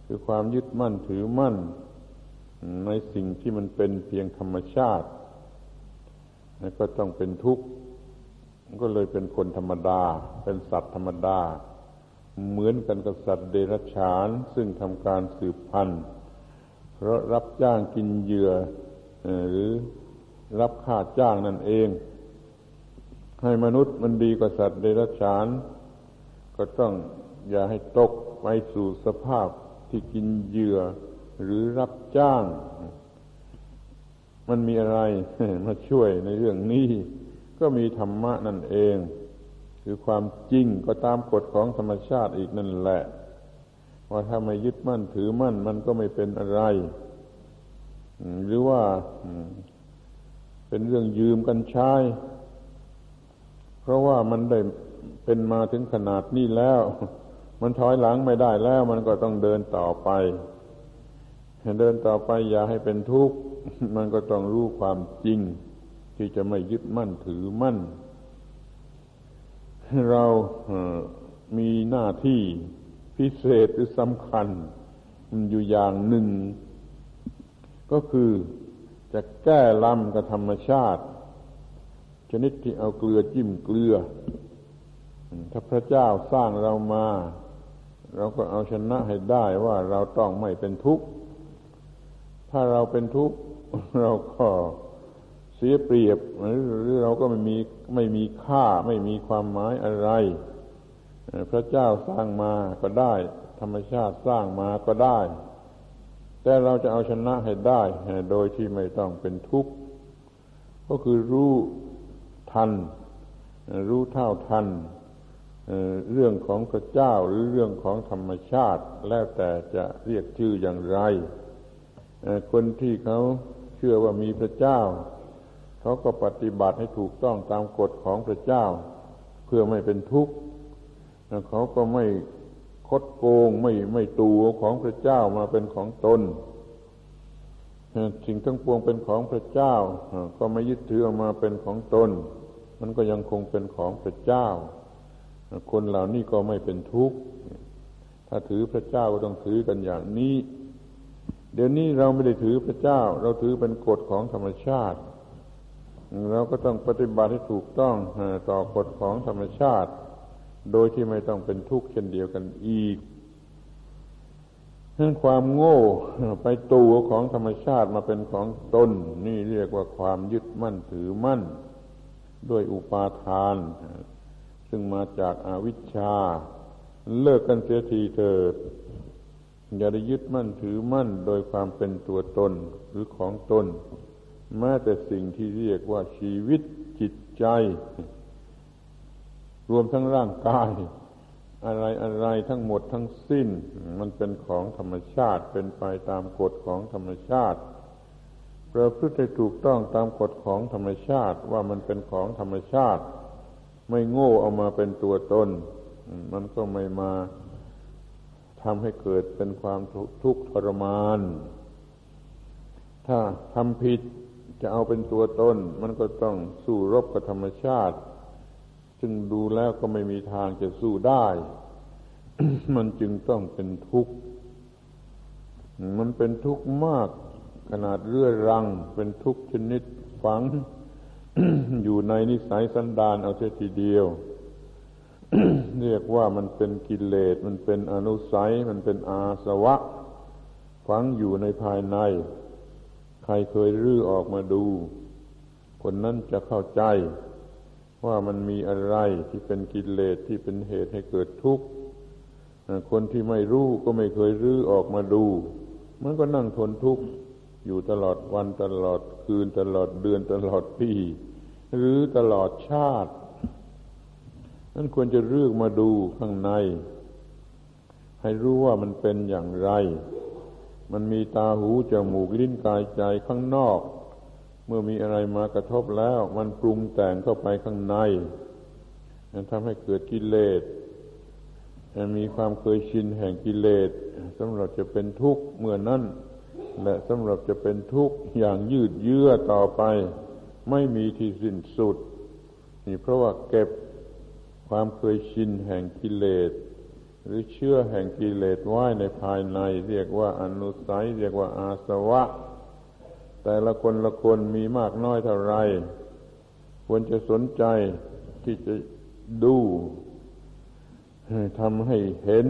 คือความยึดมั่นถือมั่น ในสิ่งที่มันเป็นเพียงธรรมชาตินั่นก็ต้องเป็นทุกข์ก็เลยเป็นคนธรรมดา เป็นสัตว์ธรรมดา เหมือนกันกับสัตว์เดรัจฉาน ซึ่งทำการสืบพันธุ์เพราะรับจ้างกินเหยื่อหรือรับค่าจ้างนั่นเอง ให้มนุษย์มันดีกว่าสัตว์เดรัจฉาน ก็ต้องอย่าให้ตกไปสู่สภาพที่กินเหยื่อ หรือรับจ้าง มันมีอะไรมาช่วยในเรื่องนี้ ก็มีธรรมะนั่นเอง คือความจริงก็ตามกฎของธรรมชาติอีกนั่นแหละ ว่าถ้าไม่ยึดมั่นถือมั่น มันก็ไม่เป็นอะไร หรือว่าเป็นเรื่องยืมกันใช้ เพราะว่ามันได้เป็นมาถึงขนาดนี้แล้ว มันถอยหลังไม่ได้แล้ว มันก็ต้องเดินต่อไป เดินต่อไปอย่าให้เป็นทุกข์ มันก็ต้องรู้ความจริง ที่จะไม่ยึดมั่นถือมั่น เรามีหน้าที่พิเศษหรือสำคัญ อยู่อย่างหนึ่ง ก็คือจะแก้ลำกับธรรมชาติ ชนิดที่เอาเกลือจิ้มเกลือ ถ้าพระเจ้าสร้างเรามา เราก็เอาชนะให้ได้ว่าเราต้องไม่เป็นทุกข์ ถ้าเราเป็นทุกข์เราก็เสียเปรียบหรือเราก็ไม่มีไม่มีค่าไม่มีความหมายอะไร พระเจ้าสร้างมาก็ได้ ธรรมชาติสร้างมาก็ได้ แต่เราจะเอาชนะให้ได้ โดยที่ไม่ต้องเป็นทุกข์ก็คือรู้ทัน รู้เท่าทันเรื่องของพระเจ้าหรือเรื่องของธรรมชาติ แล้วแต่จะเรียกชื่ออย่างไร คนที่เขาเชื่อว่ามีพระเจ้า เขาก็ปฏิบัติให้ถูกต้องตามกฎของพระเจ้า เพื่อไม่เป็นทุกข์เขาก็ไม่คดโกงไม่ไม่ตัวของพระเจ้ามาเป็นของตนสิ่งทั้งปวงเป็นของพระเจ้า ก็ไม่ยึดถืออมาเป็นของตน มันก็ยังคงเป็นของพระเจ้า คนเหล่านี้ก็ไม่เป็นทุกข์ถ้าถือพระเจ้าก็ต้องถือกันอย่างนี้ เดี๋ยวนี้เราไม่ได้ถือพระเจ้า เราถือเป็นกฎของธรรมชาติ เราก็ต้องปฏิบัติให้ถูกต้องต่อกฎของธรรมชาติ โดยที่ไม่ต้องเป็นทุกข์เช่นเดียวกันอีกนั้นความโง่ไปตัวของธรรมชาติมาเป็นของตน นี่เรียกว่าความยึดมั่นถือมั่น ด้วยอุปาทาน ซึ่งมาจากอาวิชชา เลิกกันเสียทีเถิด อย่าได้ยึดมั่นถือมั่นโดยความเป็นตัวตนหรือของตนแม้แต่สิ่งที่เรียกว่าชีวิตจิตใจ รวมทั้งร่างกาย อะไรอะไรทั้งหมดทั้งสิ้น มันเป็นของธรรมชาติเป็นไปตามกฎของธรรมชาติประพฤติถูกต้องตามกฎของธรรมชาติว่ามันเป็นของธรรมชาติ ไม่โง่เอามาเป็นตัวตน มันก็ไม่มา ทำให้เกิดเป็นความทุกข์ทรมาน ถ้าทำผิดจะเอาเป็นตัวตน มันก็ต้องสู้รบกับธรรมชาติ ซึ่งดูแล้วก็ไม่มีทางจะสู้ได้ มันจึงต้องเป็นทุกข์ มันเป็นทุกข์มาก ขนาดเรื่อรัง เป็นทุกข์ชนิดฝัง อยู่ในนิสัยสันดานเอาเสียทีเดียว เรียกว่ามันเป็นกิเลสมันเป็นอนุสัย มันเป็นอาสวะฝังอยู่ในภายใน ใครเคยรื้อออกมาดู คนนั้นจะเข้าใจ ว่ามันมีอะไรที่เป็นกิเลสที่เป็นเหตุให้เกิดทุกข์คนที่ไม่รู้ก็ไม่เคยรื้อออกมาดู มันก็นั่งทนทุกข์อยู่ตลอดวันตลอดคืนตลอดเดือนตลอดปี หรือตลอดชาติ นั่นควรจะเรื้อมาดูข้างใน ให้รู้ว่ามันเป็นอย่างไร มันมีตาหูจมูกลิ้นกายใจข้างนอก เมื่อมีอะไรมากระทบแล้ว มันปรุงแต่งเข้าไปข้างในมันทำให้เกิดกิเลสมีความเคยชินแห่งกิเลสสำหรับจะเป็นทุกข์เมื่อนั้นและสำหรับจะเป็นทุกข์อย่างยืดเยื้อต่อไป ไม่มีที่สิ้นสุด นี่เพราะว่าเก็บ ความเคยชินแห่งกิเลส หรือเชื่อแห่งกิเลสไว้ในภายใน เรียกว่าอนุสัย เรียกว่าอาสวะ แต่ละคนละคนมีมากน้อยเท่าไร ควรจะสนใจที่จะดูทำให้เห็น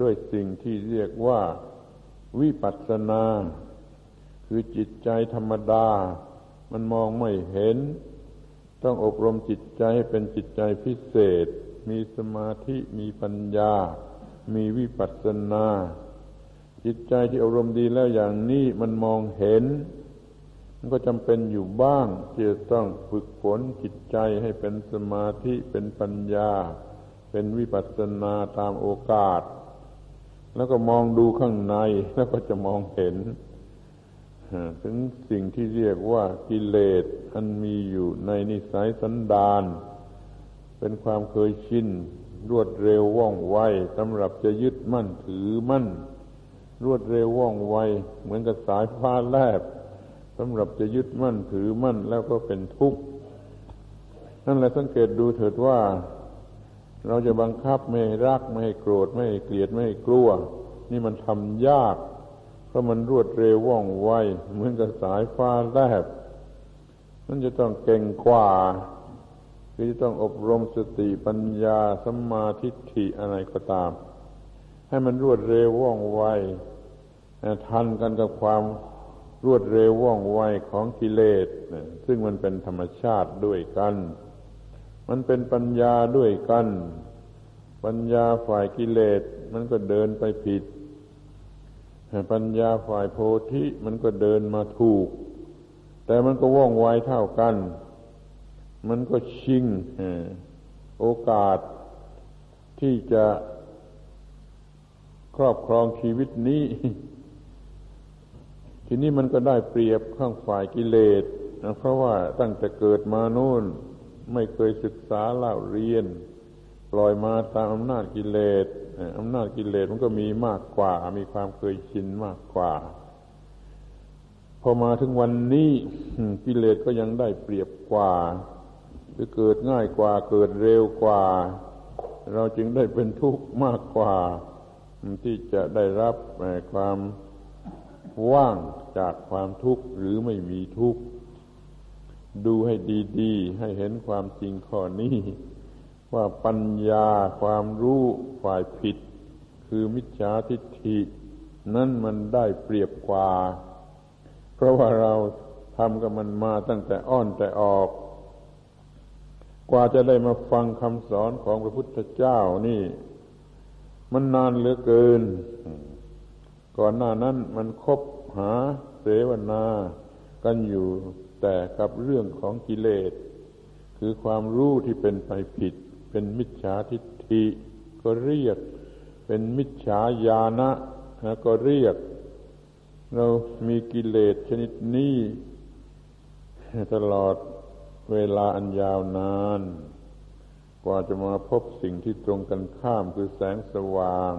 ด้วยสิ่งที่เรียกว่าวิปัสสนา คือจิตใจธรรมดา มันมองไม่เห็น ต้องอบรมจิตใจให้เป็นจิตใจพิเศษ มีสมาธิมีปัญญา มีวิปัสสนา จิตใจที่อารมณ์ดีแล้วอย่างนี้มันมองเห็น มันก็จำเป็นอยู่บ้างที่จะต้องฝึกฝนจิตใจให้เป็นสมาธิเป็นปัญญา เป็นวิปัสสนาตามโอกาส แล้วก็มองดูข้างในแล้วก็จะมองเห็น ถึงสิ่งที่เรียกว่ากิเลสอันมีอยู่ในนิสัยสันดาน เป็นความเคยชินรวดเร็วว่องไวสำหรับจะยึดมั่นถือมั่น รวดเร็วว่องไว เหมือนกับสายฟ้าแลบสำหรับจะยึดมั่นถือมั่นแล้วก็เป็นทุกข์นั่นแหละสังเกตดูเถิดว่า เราจะบังคับไม่รักไม่โกรธไม่เกลียดไม่กลัว นี่มันทำยาก เพราะมันรวดเร็วว่องไวเหมือนกับสายฟ้าแลบนั่นจะต้องเก่งกว่าคือจะต้องอบรมสติปัญญาสัมมาทิฏฐิอะไรก็ตาม ให้มันรวดเร็วว่องไวทันกันกับความรวดเร็วว่องไวของกิเลสซึ่งมันเป็นธรรมชาติด้วยกัน มันเป็นปัญญาด้วยกัน ปัญญาฝ่ายกิเลสมันก็เดินไปผิด ปัญญาฝ่ายโพธิมันก็เดินมาถูก แต่มันก็ว่องไวเท่ากัน มันก็ชิงโอกาสที่จะครอบครองชีวิตนี้ ทีนี้มันก็ได้เปรียบข้างฝ่ายกิเลสเพราะว่าตั้งแต่เกิดมานู่นไม่เคยศึกษาเล่าเรียน ปล่อยมาตามอำนาจกิเลส อำนาจกิเลสมันก็มีมากกว่า มีความเคยชินมากกว่า พอมาถึงวันนี้กิเลสก็ยังได้เปรียบกว่า หรือเกิดง่ายกว่า เกิดเร็วกว่า เราจึงได้เป็นทุกข์มากกว่า ที่จะได้รับความว่างจากความทุกข์หรือไม่มีทุกข์ ดูให้ดี ๆ ให้เห็นความจริงข้อนี้ ว่าปัญญาความรู้ฝ่ายผิด คือมิจฉาทิฏฐิ นั่นมันได้เปรียบกว่า เพราะว่าเราทำกับมันมาตั้งแต่อ้อนแต่ออก กว่าจะได้มาฟังคำสอนของพระพุทธเจ้านี่ มันนานเหลือเกิน ก่อนหน้านั้นมันคบหาเสวนากันอยู่แต่กับเรื่องของกิเลส คือความรู้ที่เป็นไปผิด เป็นมิจฉาทิฏฐิก็เรียก เป็นมิจฉาญาณะก็เรียก เรามีกิเลสชนิดนี้ ตลอดเวลาอันยาวนาน กว่าจะมาพบสิ่งที่ตรงกันข้ามคือแสงสว่าง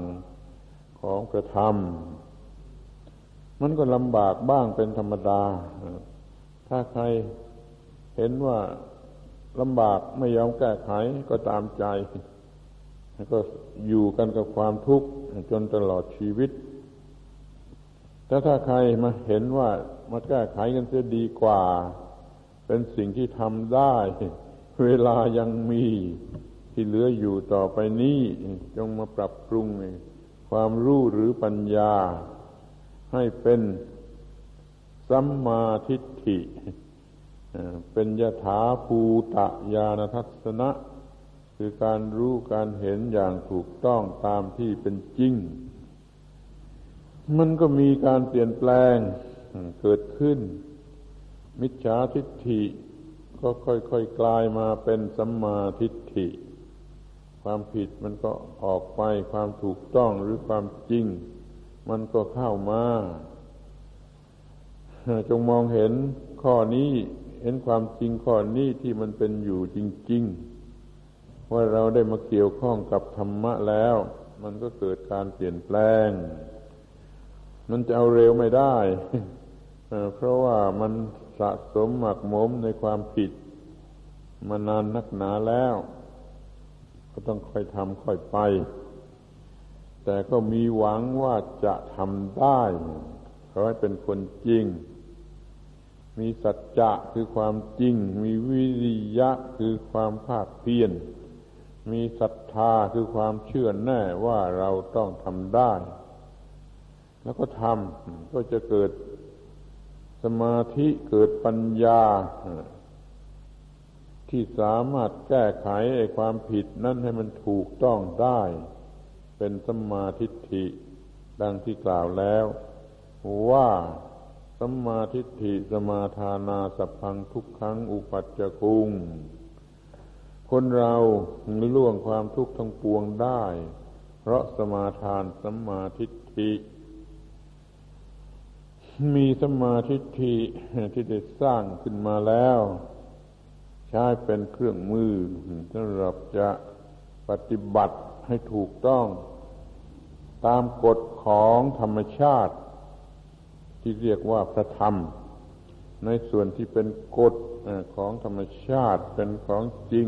ของพระธรรมมันก็ลำบากบ้างเป็นธรรมดา ถ้าใครเห็นว่า ลำบากไม่ยอมแก้ไขก็ตามใจ ก็อยู่กันกับความทุกข์จนตลอดชีวิต แต่ถ้าใครมาเห็นว่ามาแก้ไขกันเสียดีกว่า เป็นสิ่งที่ทำได้ เวลายังมีที่เหลืออยู่ต่อไปนี้จงมาปรับปรุงความรู้หรือปัญญา ให้เป็นสัมมาทิฏฐิ เป็นยถาภูตะญาณทัศนะ คือการรู้การเห็นอย่างถูกต้องตามที่เป็นจริง มันก็มีการเปลี่ยนแปลงเกิดขึ้น มิจฉาทิฏฐิก็ค่อยๆกลายมาเป็นสัมมาทิฏฐิ ความผิดมันก็ออกไปความถูกต้องหรือความจริง มันก็เข้ามาจงมองเห็นข้อนี้ เห็นความจริงข้อนี้ที่มันเป็นอยู่จริง ๆ ว่าเราได้มาเกี่ยวข้องกับธรรมะแล้ว มันก็เกิดการเปลี่ยนแปลง มันจะเอาเร็วไม่ได้ เพราะว่ามันสะสมหมักหมมในความผิด มานานนักหนาแล้ว ก็ต้องค่อยทำค่อยไป แต่ก็มีหวังว่าจะทำได้ขอให้เป็นคนจริง มีสัจจะคือความจริง มีวิริยะคือความภาคเพียร มีศรัทธาคือความเชื่อแน่ว่าเราต้องทำได้ แล้วก็ทำก็จะเกิดสมาธิเกิดปัญญา ที่สามารถแก้ไขไอ้ความผิดนั่นให้มันถูกต้องได้ เป็นสมาทิฏฐิดังที่กล่าวแล้ว ว่า สัมมาทิฏฐิสมาทานาสัพพังทุกครั้งอุปัจจคุง คนเราล่วงความทุกข์ทั้งปวงได้ เพราะสมาทานสัมมาทิฏฐิ มีสมาทิฏฐิที่ได้สร้างขึ้นมาแล้ว ใช้เป็นเครื่องมือสำหรับจะปฏิบัติให้ถูกต้อง ตามกฎของธรรมชาติ ที่เรียกว่าพระธรรม ในส่วนที่เป็นกฎของธรรมชาติเป็นของจริง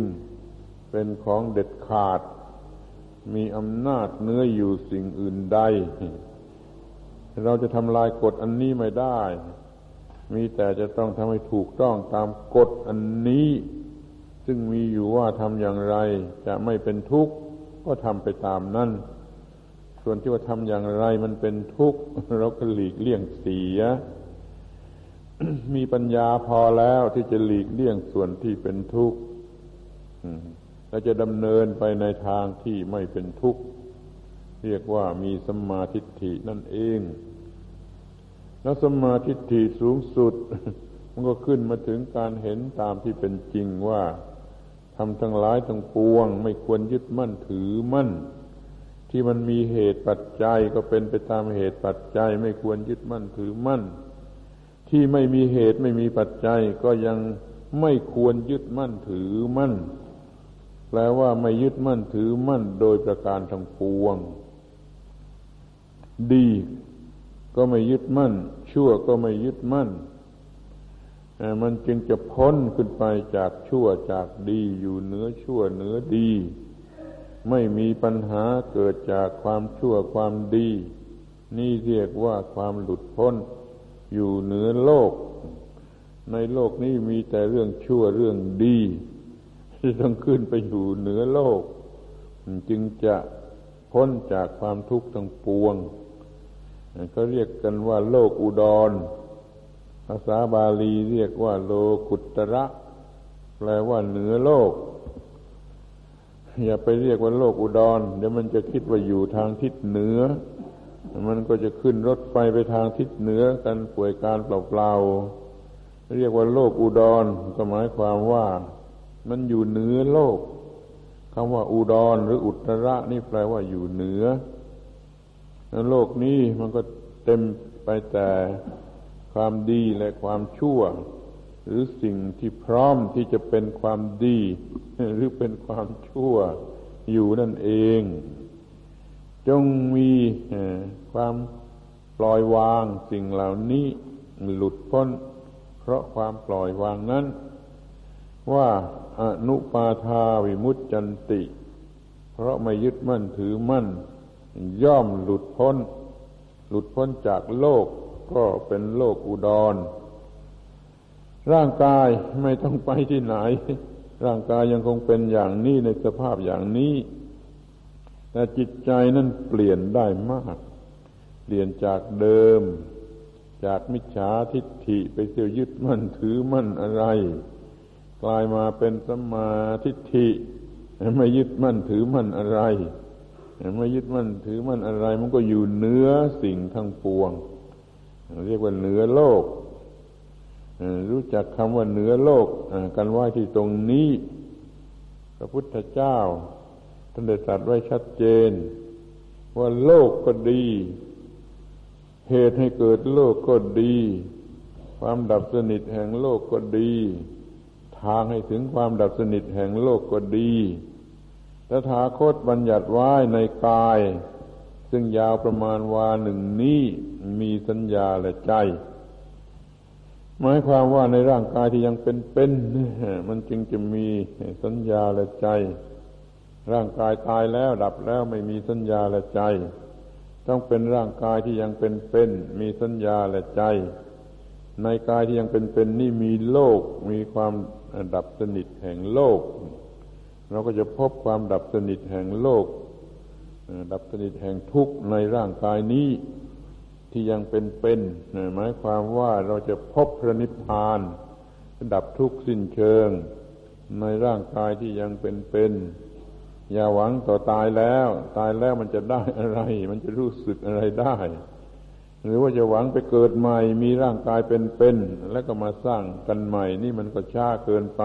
เป็นของเด็ดขาด มีอำนาจเนื้ออยู่สิ่งอื่นใด เราจะทำลายกฎอันนี้ไม่ได้ มีแต่จะต้องทำให้ถูกต้องตามกฎอันนี้ ซึ่งมีอยู่ว่าทำอย่างไร จะไม่เป็นทุกข์ก็ทำไปตามนั้น ส่วนที่ว่าทำอย่างไรมันเป็นทุกข์เราก็หลีกเลี่ยงเสีย มีปัญญาพอแล้วที่จะหลีกเลี่ยงส่วนที่เป็นทุกข์และจะดำเนินไปในทางที่ไม่เป็นทุกข์เรียกว่ามีสมาธิฐินั่นเอง แล้วสมาธิฐิสูงสุด มันก็ขึ้นมาถึงการเห็นตามที่เป็นจริงว่าทำทั้งหลายทั้งปวง ไม่ควรยึดมั่นถือมั่น ที่มันมีเหตุปัจจัยก็เป็นไปตามเหตุปัจจัย ไม่ควรยึดมั่นถือมั่น ที่ไม่มีเหตุไม่มีปัจจัยก็ยังไม่ควรยึดมั่นถือมั่นแปลว่าไม่ยึดมั่นถือมั่นโดยประการทั้งปวง ดี ก็ไม่ยึดมั่น ชั่วก็ไม่ยึดมั่นมันจึงจะพ้นขึ้นไปจากชั่วจากดีอยู่เหนือชั่วเหนือดี ไม่มีปัญหาเกิดจากความชั่วความดี นี่เรียกว่าความหลุดพ้น อยู่เหนือโลก ในโลกนี้มีแต่เรื่องชั่วเรื่องดีที่ต้องขึ้นไปอยู่เหนือโลก จึงจะพ้นจากความทุกข์ทั้งปวงก็เรียกกันว่าโลกอุดร ภาษาบาลีเรียกว่าโลกุตระ แปลว่าเหนือโลก อย่าไปเรียกว่าโลกอุดร เดี๋ยวมันจะคิดว่าอยู่ทางทิศเหนือ มันก็จะขึ้นรถไฟไปทางทิศเหนือกันป่วยการเปล่าๆเรียกว่าโลกอุดรก็หมายความว่า มันอยู่เหนือโลกคำว่าอุดรหรืออุตระนี่แปลว่าอยู่เหนือโลกนี้มันก็เต็มไปแต่ความดีและความชั่ว หรือสิ่งที่พร้อมที่จะเป็นความดี หรือเป็นความชั่วอยู่นั่นเอง จงมีความปล่อยวางสิ่งเหล่านี้หลุดพ้น เพราะความปล่อยวางนั้น ว่าอนุปาทาวิมุตจันติ เพราะไม่ยึดมั่นถือมั่น ย่อมหลุดพ้น หลุดพ้นจากโลกก็เป็นโลกอุดร ร่างกายไม่ต้องไปที่ไหน ร่างกายยังคงเป็นอย่างนี้ในสภาพอย่างนี้ แต่จิตใจนั้นเปลี่ยนได้มาก เปลี่ยนจากเดิม จากมิจฉาทิฏฐิไปเที่ยวยึดมั่นถือมั่นอะไร กลายมาเป็นสมาทิฏฐิไม่ยึดมั่นถือมั่นอะไรไม่ยึดมั่นถือมั่นอะไร มันก็อยู่เนื้อสิ่งทั้งปวง เรียกว่าเหนือโลก รู้จักคำว่าเหนือโลกกันไว้ที่ตรงนี้ พระพุทธเจ้าท่านได้ตรัสไว้ชัดเจน ว่าโลกก็ดี เหตุให้เกิดโลกก็ดี ความดับสนิทแห่งโลกก็ดี ทางให้ถึงความดับสนิทแห่งโลกก็ดีตถาคตบัญญัติไว้ในกาย ซึ่งยาวประมาณวาหนึ่งนี้มีสัญญาและใจ หมายความว่าในร่างกายที่ยังเป็นเป็นมันจึงจะมีสัญญาและใจ ร่างกายตายแล้วดับแล้วไม่มีสัญญาและใจ ต้องเป็นร่างกายที่ยังเป็นเป็นมีสัญญาและใจ ในกายที่ยังเป็นเป็นนี่มีโลก มีความดับสนิทแห่งโลก เราก็จะพบความดับสนิทแห่งโลกดับสนิทแห่งทุกข์ในร่างกายนี้ ที่ยังเป็นเป็นหมายความว่าเราจะพบพระนิพพานดับทุกข์สิ้นเชิง ในร่างกายที่ยังเป็นเป็นอย่าหวังต่อตายแล้ว ตายแล้วมันจะได้อะไร มันจะรู้สึกอะไรได้ หรือว่าจะหวังไปเกิดใหม่มีร่างกายเป็นเป็นแล้วก็มาสร้างกันใหม่ นี่มันก็ช้าเกินไป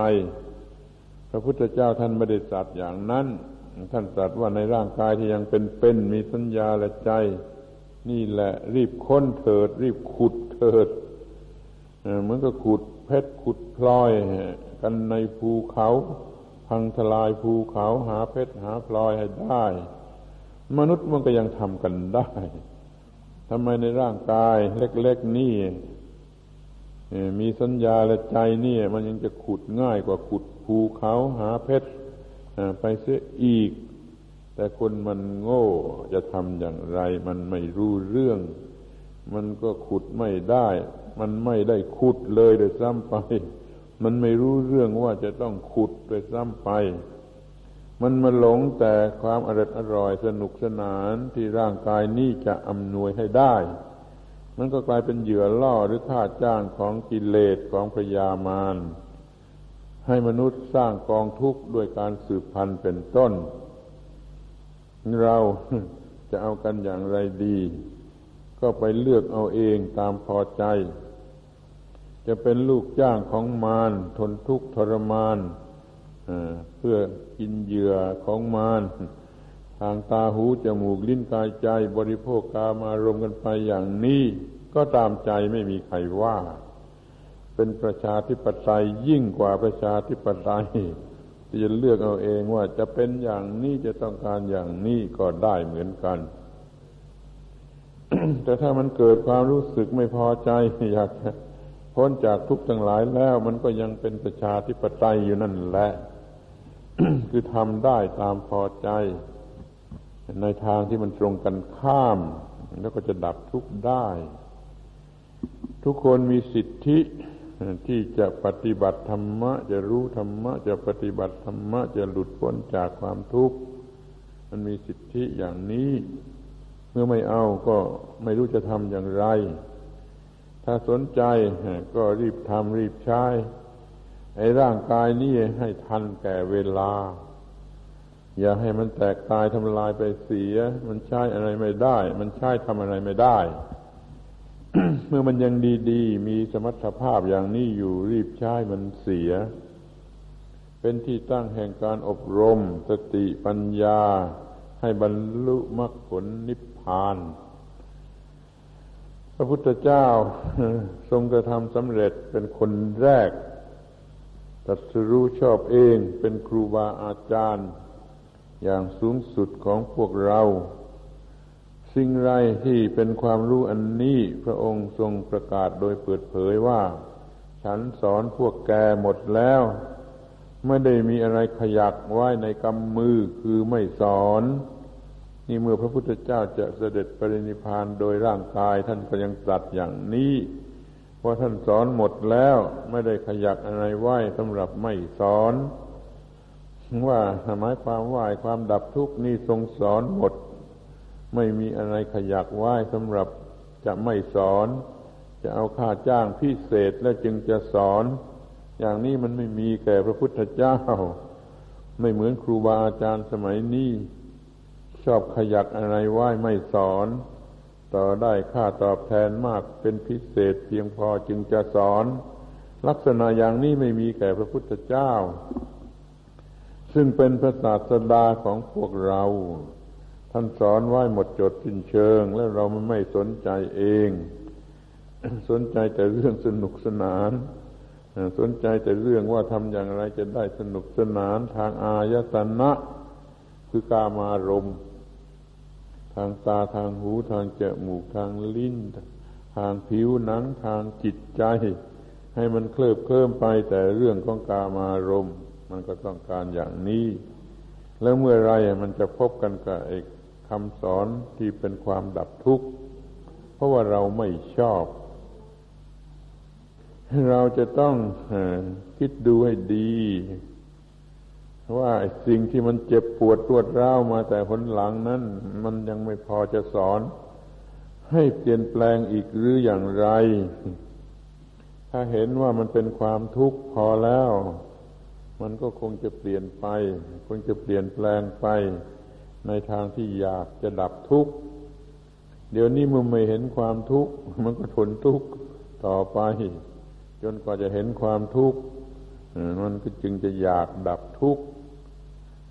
พระพุทธเจ้าท่านไม่ได้สัตว์อย่างนั้น ท่านตรัสว่าในร่างกายที่ยังเป็นเป็นมีสัญญาและใจ นี่แหละ รีบค้นเถิด รีบขุดเถิดเหมือนกับขุดเพชรขุดพลอย กันในภูเขา พังทลายภูเขาหาเพชรหาพลอยให้ได้ มนุษย์มันก็ยังทำกันได้ทำไมในร่างกายเล็ก ๆ นี่มีสัญญาและใจนี่มันยังจะขุดง่ายกว่าขุดภูเขาหาเพชรไปเสียอีก แต่คนมันโง่จะทำอย่างไร มันไม่รู้เรื่อง มันก็ขุดไม่ได้ มันไม่ได้ขุดเลยโดยซ้ำไป มันไม่รู้เรื่องว่าจะต้องขุดโดยซ้ำไป มันมาหลงแต่ความอร่อยอร่อยสนุกสนานที่ร่างกายนี้จะอำนวยให้ได้ มันก็กลายเป็นเหยื่อล่อหรือท่าจ้างของกิเลสของพยามารให้มนุษย์สร้างกองทุกข์ด้วยการสืบพันธุ์เป็นต้น เราจะเอากันอย่างไรดี ก็ไปเลือกเอาเองตามพอใจ จะเป็นลูกจ้างของมารทนทุกข์ทรมานเพื่อกินเหยื่อของมารทางตาหูจมูกลิ้นกายใจ บริโภคกามารมกันไปอย่างนี้ ก็ตามใจไม่มีใครว่า เป็นประชาธิปไตยยิ่งกว่าประชาธิปไตย ที่จะเลือกเอาเองว่าจะเป็นอย่างนี้จะต้องการอย่างนี้ก็ได้เหมือนกัน แต่ถ้ามันเกิดความรู้สึกไม่พอใจอยากพ้นจากทุกข์ทั้งหลายแล้ว มันก็ยังเป็นประชาธิปไตยอยู่นั่นแหละ คือทำได้ตามพอใจ ในทางที่มันตรงกันข้าม แล้วก็จะดับทุกข์ได้ ทุกคนมีสิทธิ ที่จะปฏิบัติธรรมะ จะรู้ธรรมะ จะปฏิบัติธรรมะ จะหลุดพ้นจากความทุกข์ มันมีสิทธิอย่างนี้ เมื่อไม่เอาก็ไม่รู้จะทำอย่างไร ถ้าสนใจก็รีบทำรีบใช้ไอ้ร่างกายนี้ให้ทันแก่เวลา อย่าให้มันแตกตายทำลายไปเสีย มันใช้อะไรไม่ได้ มันใช้ทำอะไรไม่ได้ เมื่อมันยังดีๆ มีสมรรถภาพอย่างนี้อยู่รีบใช้มันเสีย เป็นที่ตั้งแห่งการอบรม สติปัญญา ให้บรรลุมรรคผลนิพพาน พระพุทธเจ้าทรงกระทำสำเร็จเป็นคนแรกตัดสรู้ชอบเองเป็นครูบาอาจารย์ อย่างสูงสุดของพวกเรา สิ่งไรที่เป็นความรู้อันนี้พระองค์ทรงประกาศโดยเปิดเผยว่า ฉันสอนพวกแกหมดแล้ว ไม่ได้มีอะไรขยักไว้ในกำมือคือไม่สอน นี่เมื่อพระพุทธเจ้าจะเสด็จปรินิพานโดยร่างกายท่านก็ยังตรัสอย่างนี้เพราะท่านสอนหมดแล้วไม่ได้ขยักอะไรไว้สำหรับไม่สอน ว่าหมายความว่าความดับทุกข์นี่ทรงสอนหมด ไม่มีอะไรขยักไว้สำหรับจะไม่สอน จะเอาค่าจ้างพิเศษแล้วจึงจะสอน อย่างนี้มันไม่มีแก่พระพุทธเจ้า ไม่เหมือนครูบาอาจารย์สมัยนี้ ชอบขยักอะไรไว้ไม่สอน ต่อได้ค่าตอบแทนมากเป็นพิเศษเพียงพอจึงจะสอน ลักษณะอย่างนี้ไม่มีแก่พระพุทธเจ้า ซึ่งเป็นพระศาสดาของพวกเรา ท่านสอนไว้หมดจดสิ้นเชิง แล้วเรามันไม่สนใจเอง สนใจแต่เรื่องสนุกสนาน สนใจแต่เรื่องว่าทำอย่างไรจะได้สนุกสนานทางอายตนะ คือกามารมทางตาทางหูทางจมูกทางลิ้น ทางผิวหนังทางจิตใจ ให้มันเคลิบเคลิ้มไปแต่เรื่องของกามารมมันก็ต้องการอย่างนี้ แล้วเมื่อไรมันจะพบกันกับไอ้ คำสอนที่เป็นความดับทุกข์ เพราะว่าเราไม่ชอบ เราจะต้องคิดดูให้ดี ว่าสิ่งที่มันเจ็บปวดรวดร้าวมาแต่ผลหลังนั้น มันยังไม่พอจะสอน ให้เปลี่ยนแปลงอีกหรืออย่างไร ถ้าเห็นว่ามันเป็นความทุกข์พอแล้ว มันก็คงจะเปลี่ยนไป คงจะเปลี่ยนแปลงไป ในทางที่อยากจะดับทุกข์ เดี๋ยวนี้มันไม่เห็นความทุกข์ มันก็ทนทุกข์ต่อไป จนกว่าจะเห็นความทุกข์มันก็จึงจะอยากดับทุกข์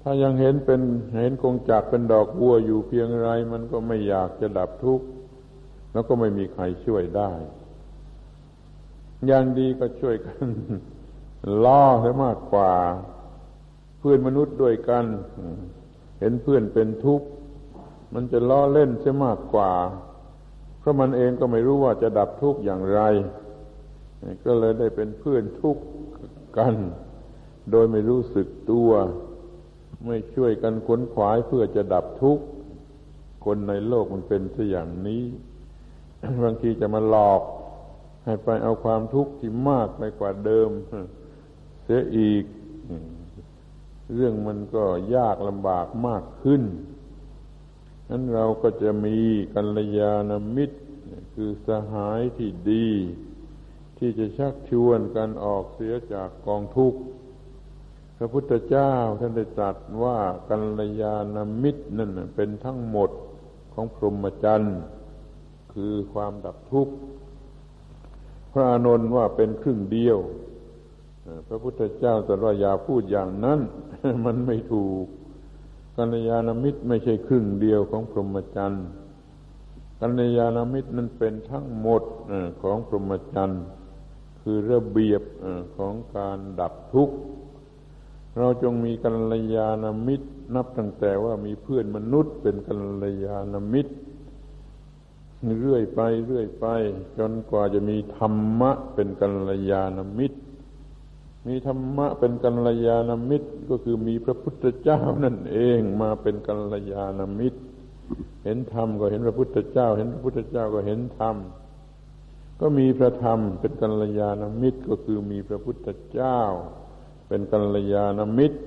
ถ้ายังเห็นเป็นเห็นคงจักเป็นดอกบัวอยู่เพียงไร มันก็ไม่อยากจะดับทุกข์ แล้วก็ไม่มีใครช่วยได้อย่างดีก็ช่วยกัน ล่อให้มากกว่า เพื่อนมนุษย์ด้วยกัน เห็นเพื่อนเป็นทุกข์มันจะล้อเล่นเสียมากกว่า เพราะมันเองก็ไม่รู้ว่าจะดับทุกข์อย่างไร ก็เลยได้เป็นเพื่อนทุกข์กัน โดยไม่รู้สึกตัว ไม่ช่วยกันขนขวายเพื่อจะดับทุกข์คนในโลกมันเป็นซะอย่างนี้บางทีจะมาหลอกให้ไปเอาความทุกข์ที่มากไปกว่าเดิม เสียอีก เรื่องมันก็ยากลำบากมากขึ้นนั้นเราก็จะมีกัลยาณมิตร คือสหายที่ดี ที่จะชักชวนกันออกเสียจากกองทุกข์ พระพุทธเจ้าท่านได้ตรัสว่ากัลยาณมิตรนั่นเป็นทั้งหมดของพรหมจรรย์คือความดับทุกข์ พระอานนท์ว่าเป็นครึ่งเดียว พระพุทธเจ้าตรัสว่าอย่าพูดอย่างนั้น มันไม่ถูกกัลยาณมิตรไม่ใช่ครึ่งเดียวของพรหมจรรย์กัลยาณมิตรนั้นเป็นทั้งหมดของพรหมจรรย์คือระเบียบของการดับทุกข์ เราจงมีกัลยาณมิตร นับตั้งแต่ว่ามีเพื่อนมนุษย์ เป็นกัลยาณมิตรเรื่อยไปเรื่อยไป จนกว่าจะมีธรรมะเป็นกัลยาณมิตร มีธรรมะเป็นกัลยาณมิตรก็คือมีพระพุทธเจ้านั่นเองมาเป็นกัลยาณมิตร เห็นธรรมก็เห็นพระพุทธเจ้า เห็นพระพุทธเจ้าก็เห็นธรรมก็มีพระธรรมเป็นกัลยาณมิตรก็คือมีพระพุทธเจ้า เป็นกัลยาณมิตร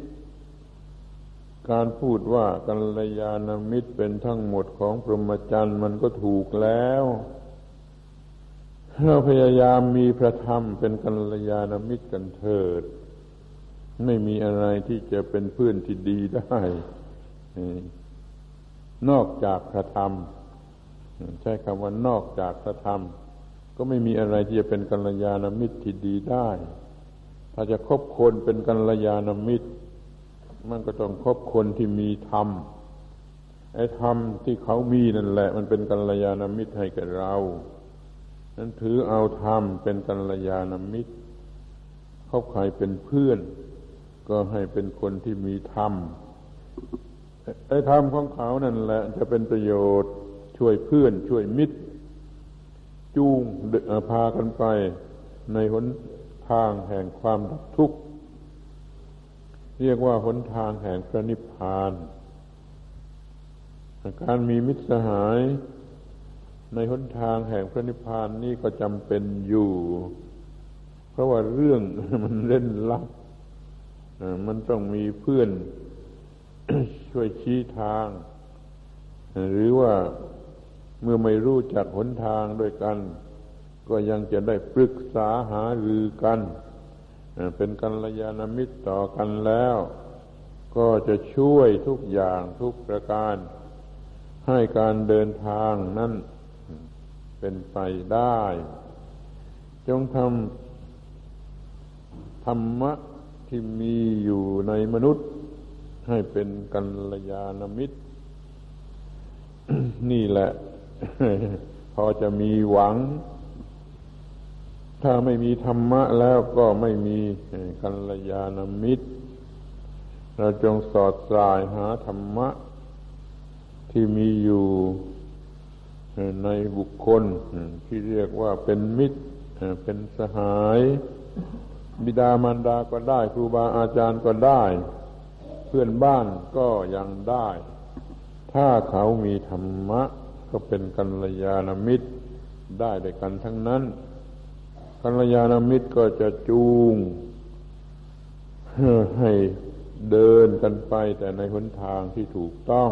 การพูดว่ากัลยาณมิตรเป็นทั้งหมดของพรหมจรรย์มันก็ถูกแล้ว เราพยายามมีพระธรรมเป็นกัลยาณมิตรกันเถิด ไม่มีอะไรที่จะเป็นเพื่อนที่ดีได้ นอกจากพระธรรม ใช้คำว่านอกจากพระธรรม ก็ไม่มีอะไรที่จะเป็นกัลยาณมิตรที่ดีได้ ถ้าจะคบคนเป็นกัลยาณมิตร มันก็ต้องคบคนที่มีธรรมไอ้ธรรมที่เขามีนั่นแหละ มันเป็นกัลยาณมิตรให้แก่เรา นั้นถือเอาธรรมเป็นกัลยาณมิตรคบใครเป็นเพื่อน ก็ให้เป็นคนที่มีธรรมไอ้ธรรมของเขานั่นแหละ จะเป็นประโยชน์ช่วยเพื่อน ช่วยมิตร จูงพากันไป ในหนทางแห่งความดับทุกข์ เรียกว่าหนทางแห่งพระนิพพาน การมีมิตรสหาย ในหนทางแห่งพระนิพพานนี่ก็จำเป็นอยู่ เพราะว่าเรื่องมันเล่นลับมันต้องมีเพื่อนช่วยชี้ทาง หรือว่าเมื่อไม่รู้จักหนทางด้วยกัน ก็ยังจะได้ปรึกษาหารือกัน เป็นกัลยาณมิตรต่อกันแล้ว ก็จะช่วยทุกอย่างทุกประการ ให้การเดินทางนั้น เป็นไปได้ จงทำธรรมะที่มีอยู่ในมนุษย์ ให้เป็นกัลยาณมิตร นี่แหละ พอจะมีหวัง ถ้าไม่มีธรรมะแล้วก็ไม่มีกัลยาณมิตร เราจงสอดสายหาธรรมะที่มีอยู่ ในบุคคลที่เรียกว่าเป็นมิตรเป็นสหาย บิดามารดาก็ได้ ครูบาอาจารย์ก็ได้ เพื่อนบ้านก็ยังได้ ถ้าเขามีธรรมะ ก็เป็นกัลยาณมิตรได้ด้วยกันทั้งนั้นกัลยาณมิตรก็จะจูงให้เดินกันไปแต่ในหนทางที่ถูกต้อง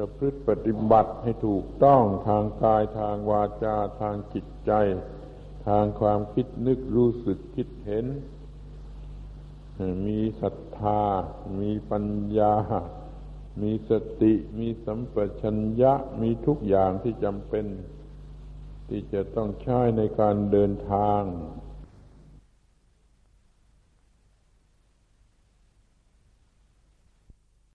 ประพฤติปฏิบัติให้ถูกต้องทางกายทางวาจาทางจิตใจ ทางความคิดนึกรู้สึกคิดเห็น มีศรัทธา มีปัญญา มีสติ มีสัมปชัญญะ มีทุกอย่างที่จำเป็น ที่จะต้องใช้ในการเดินทาง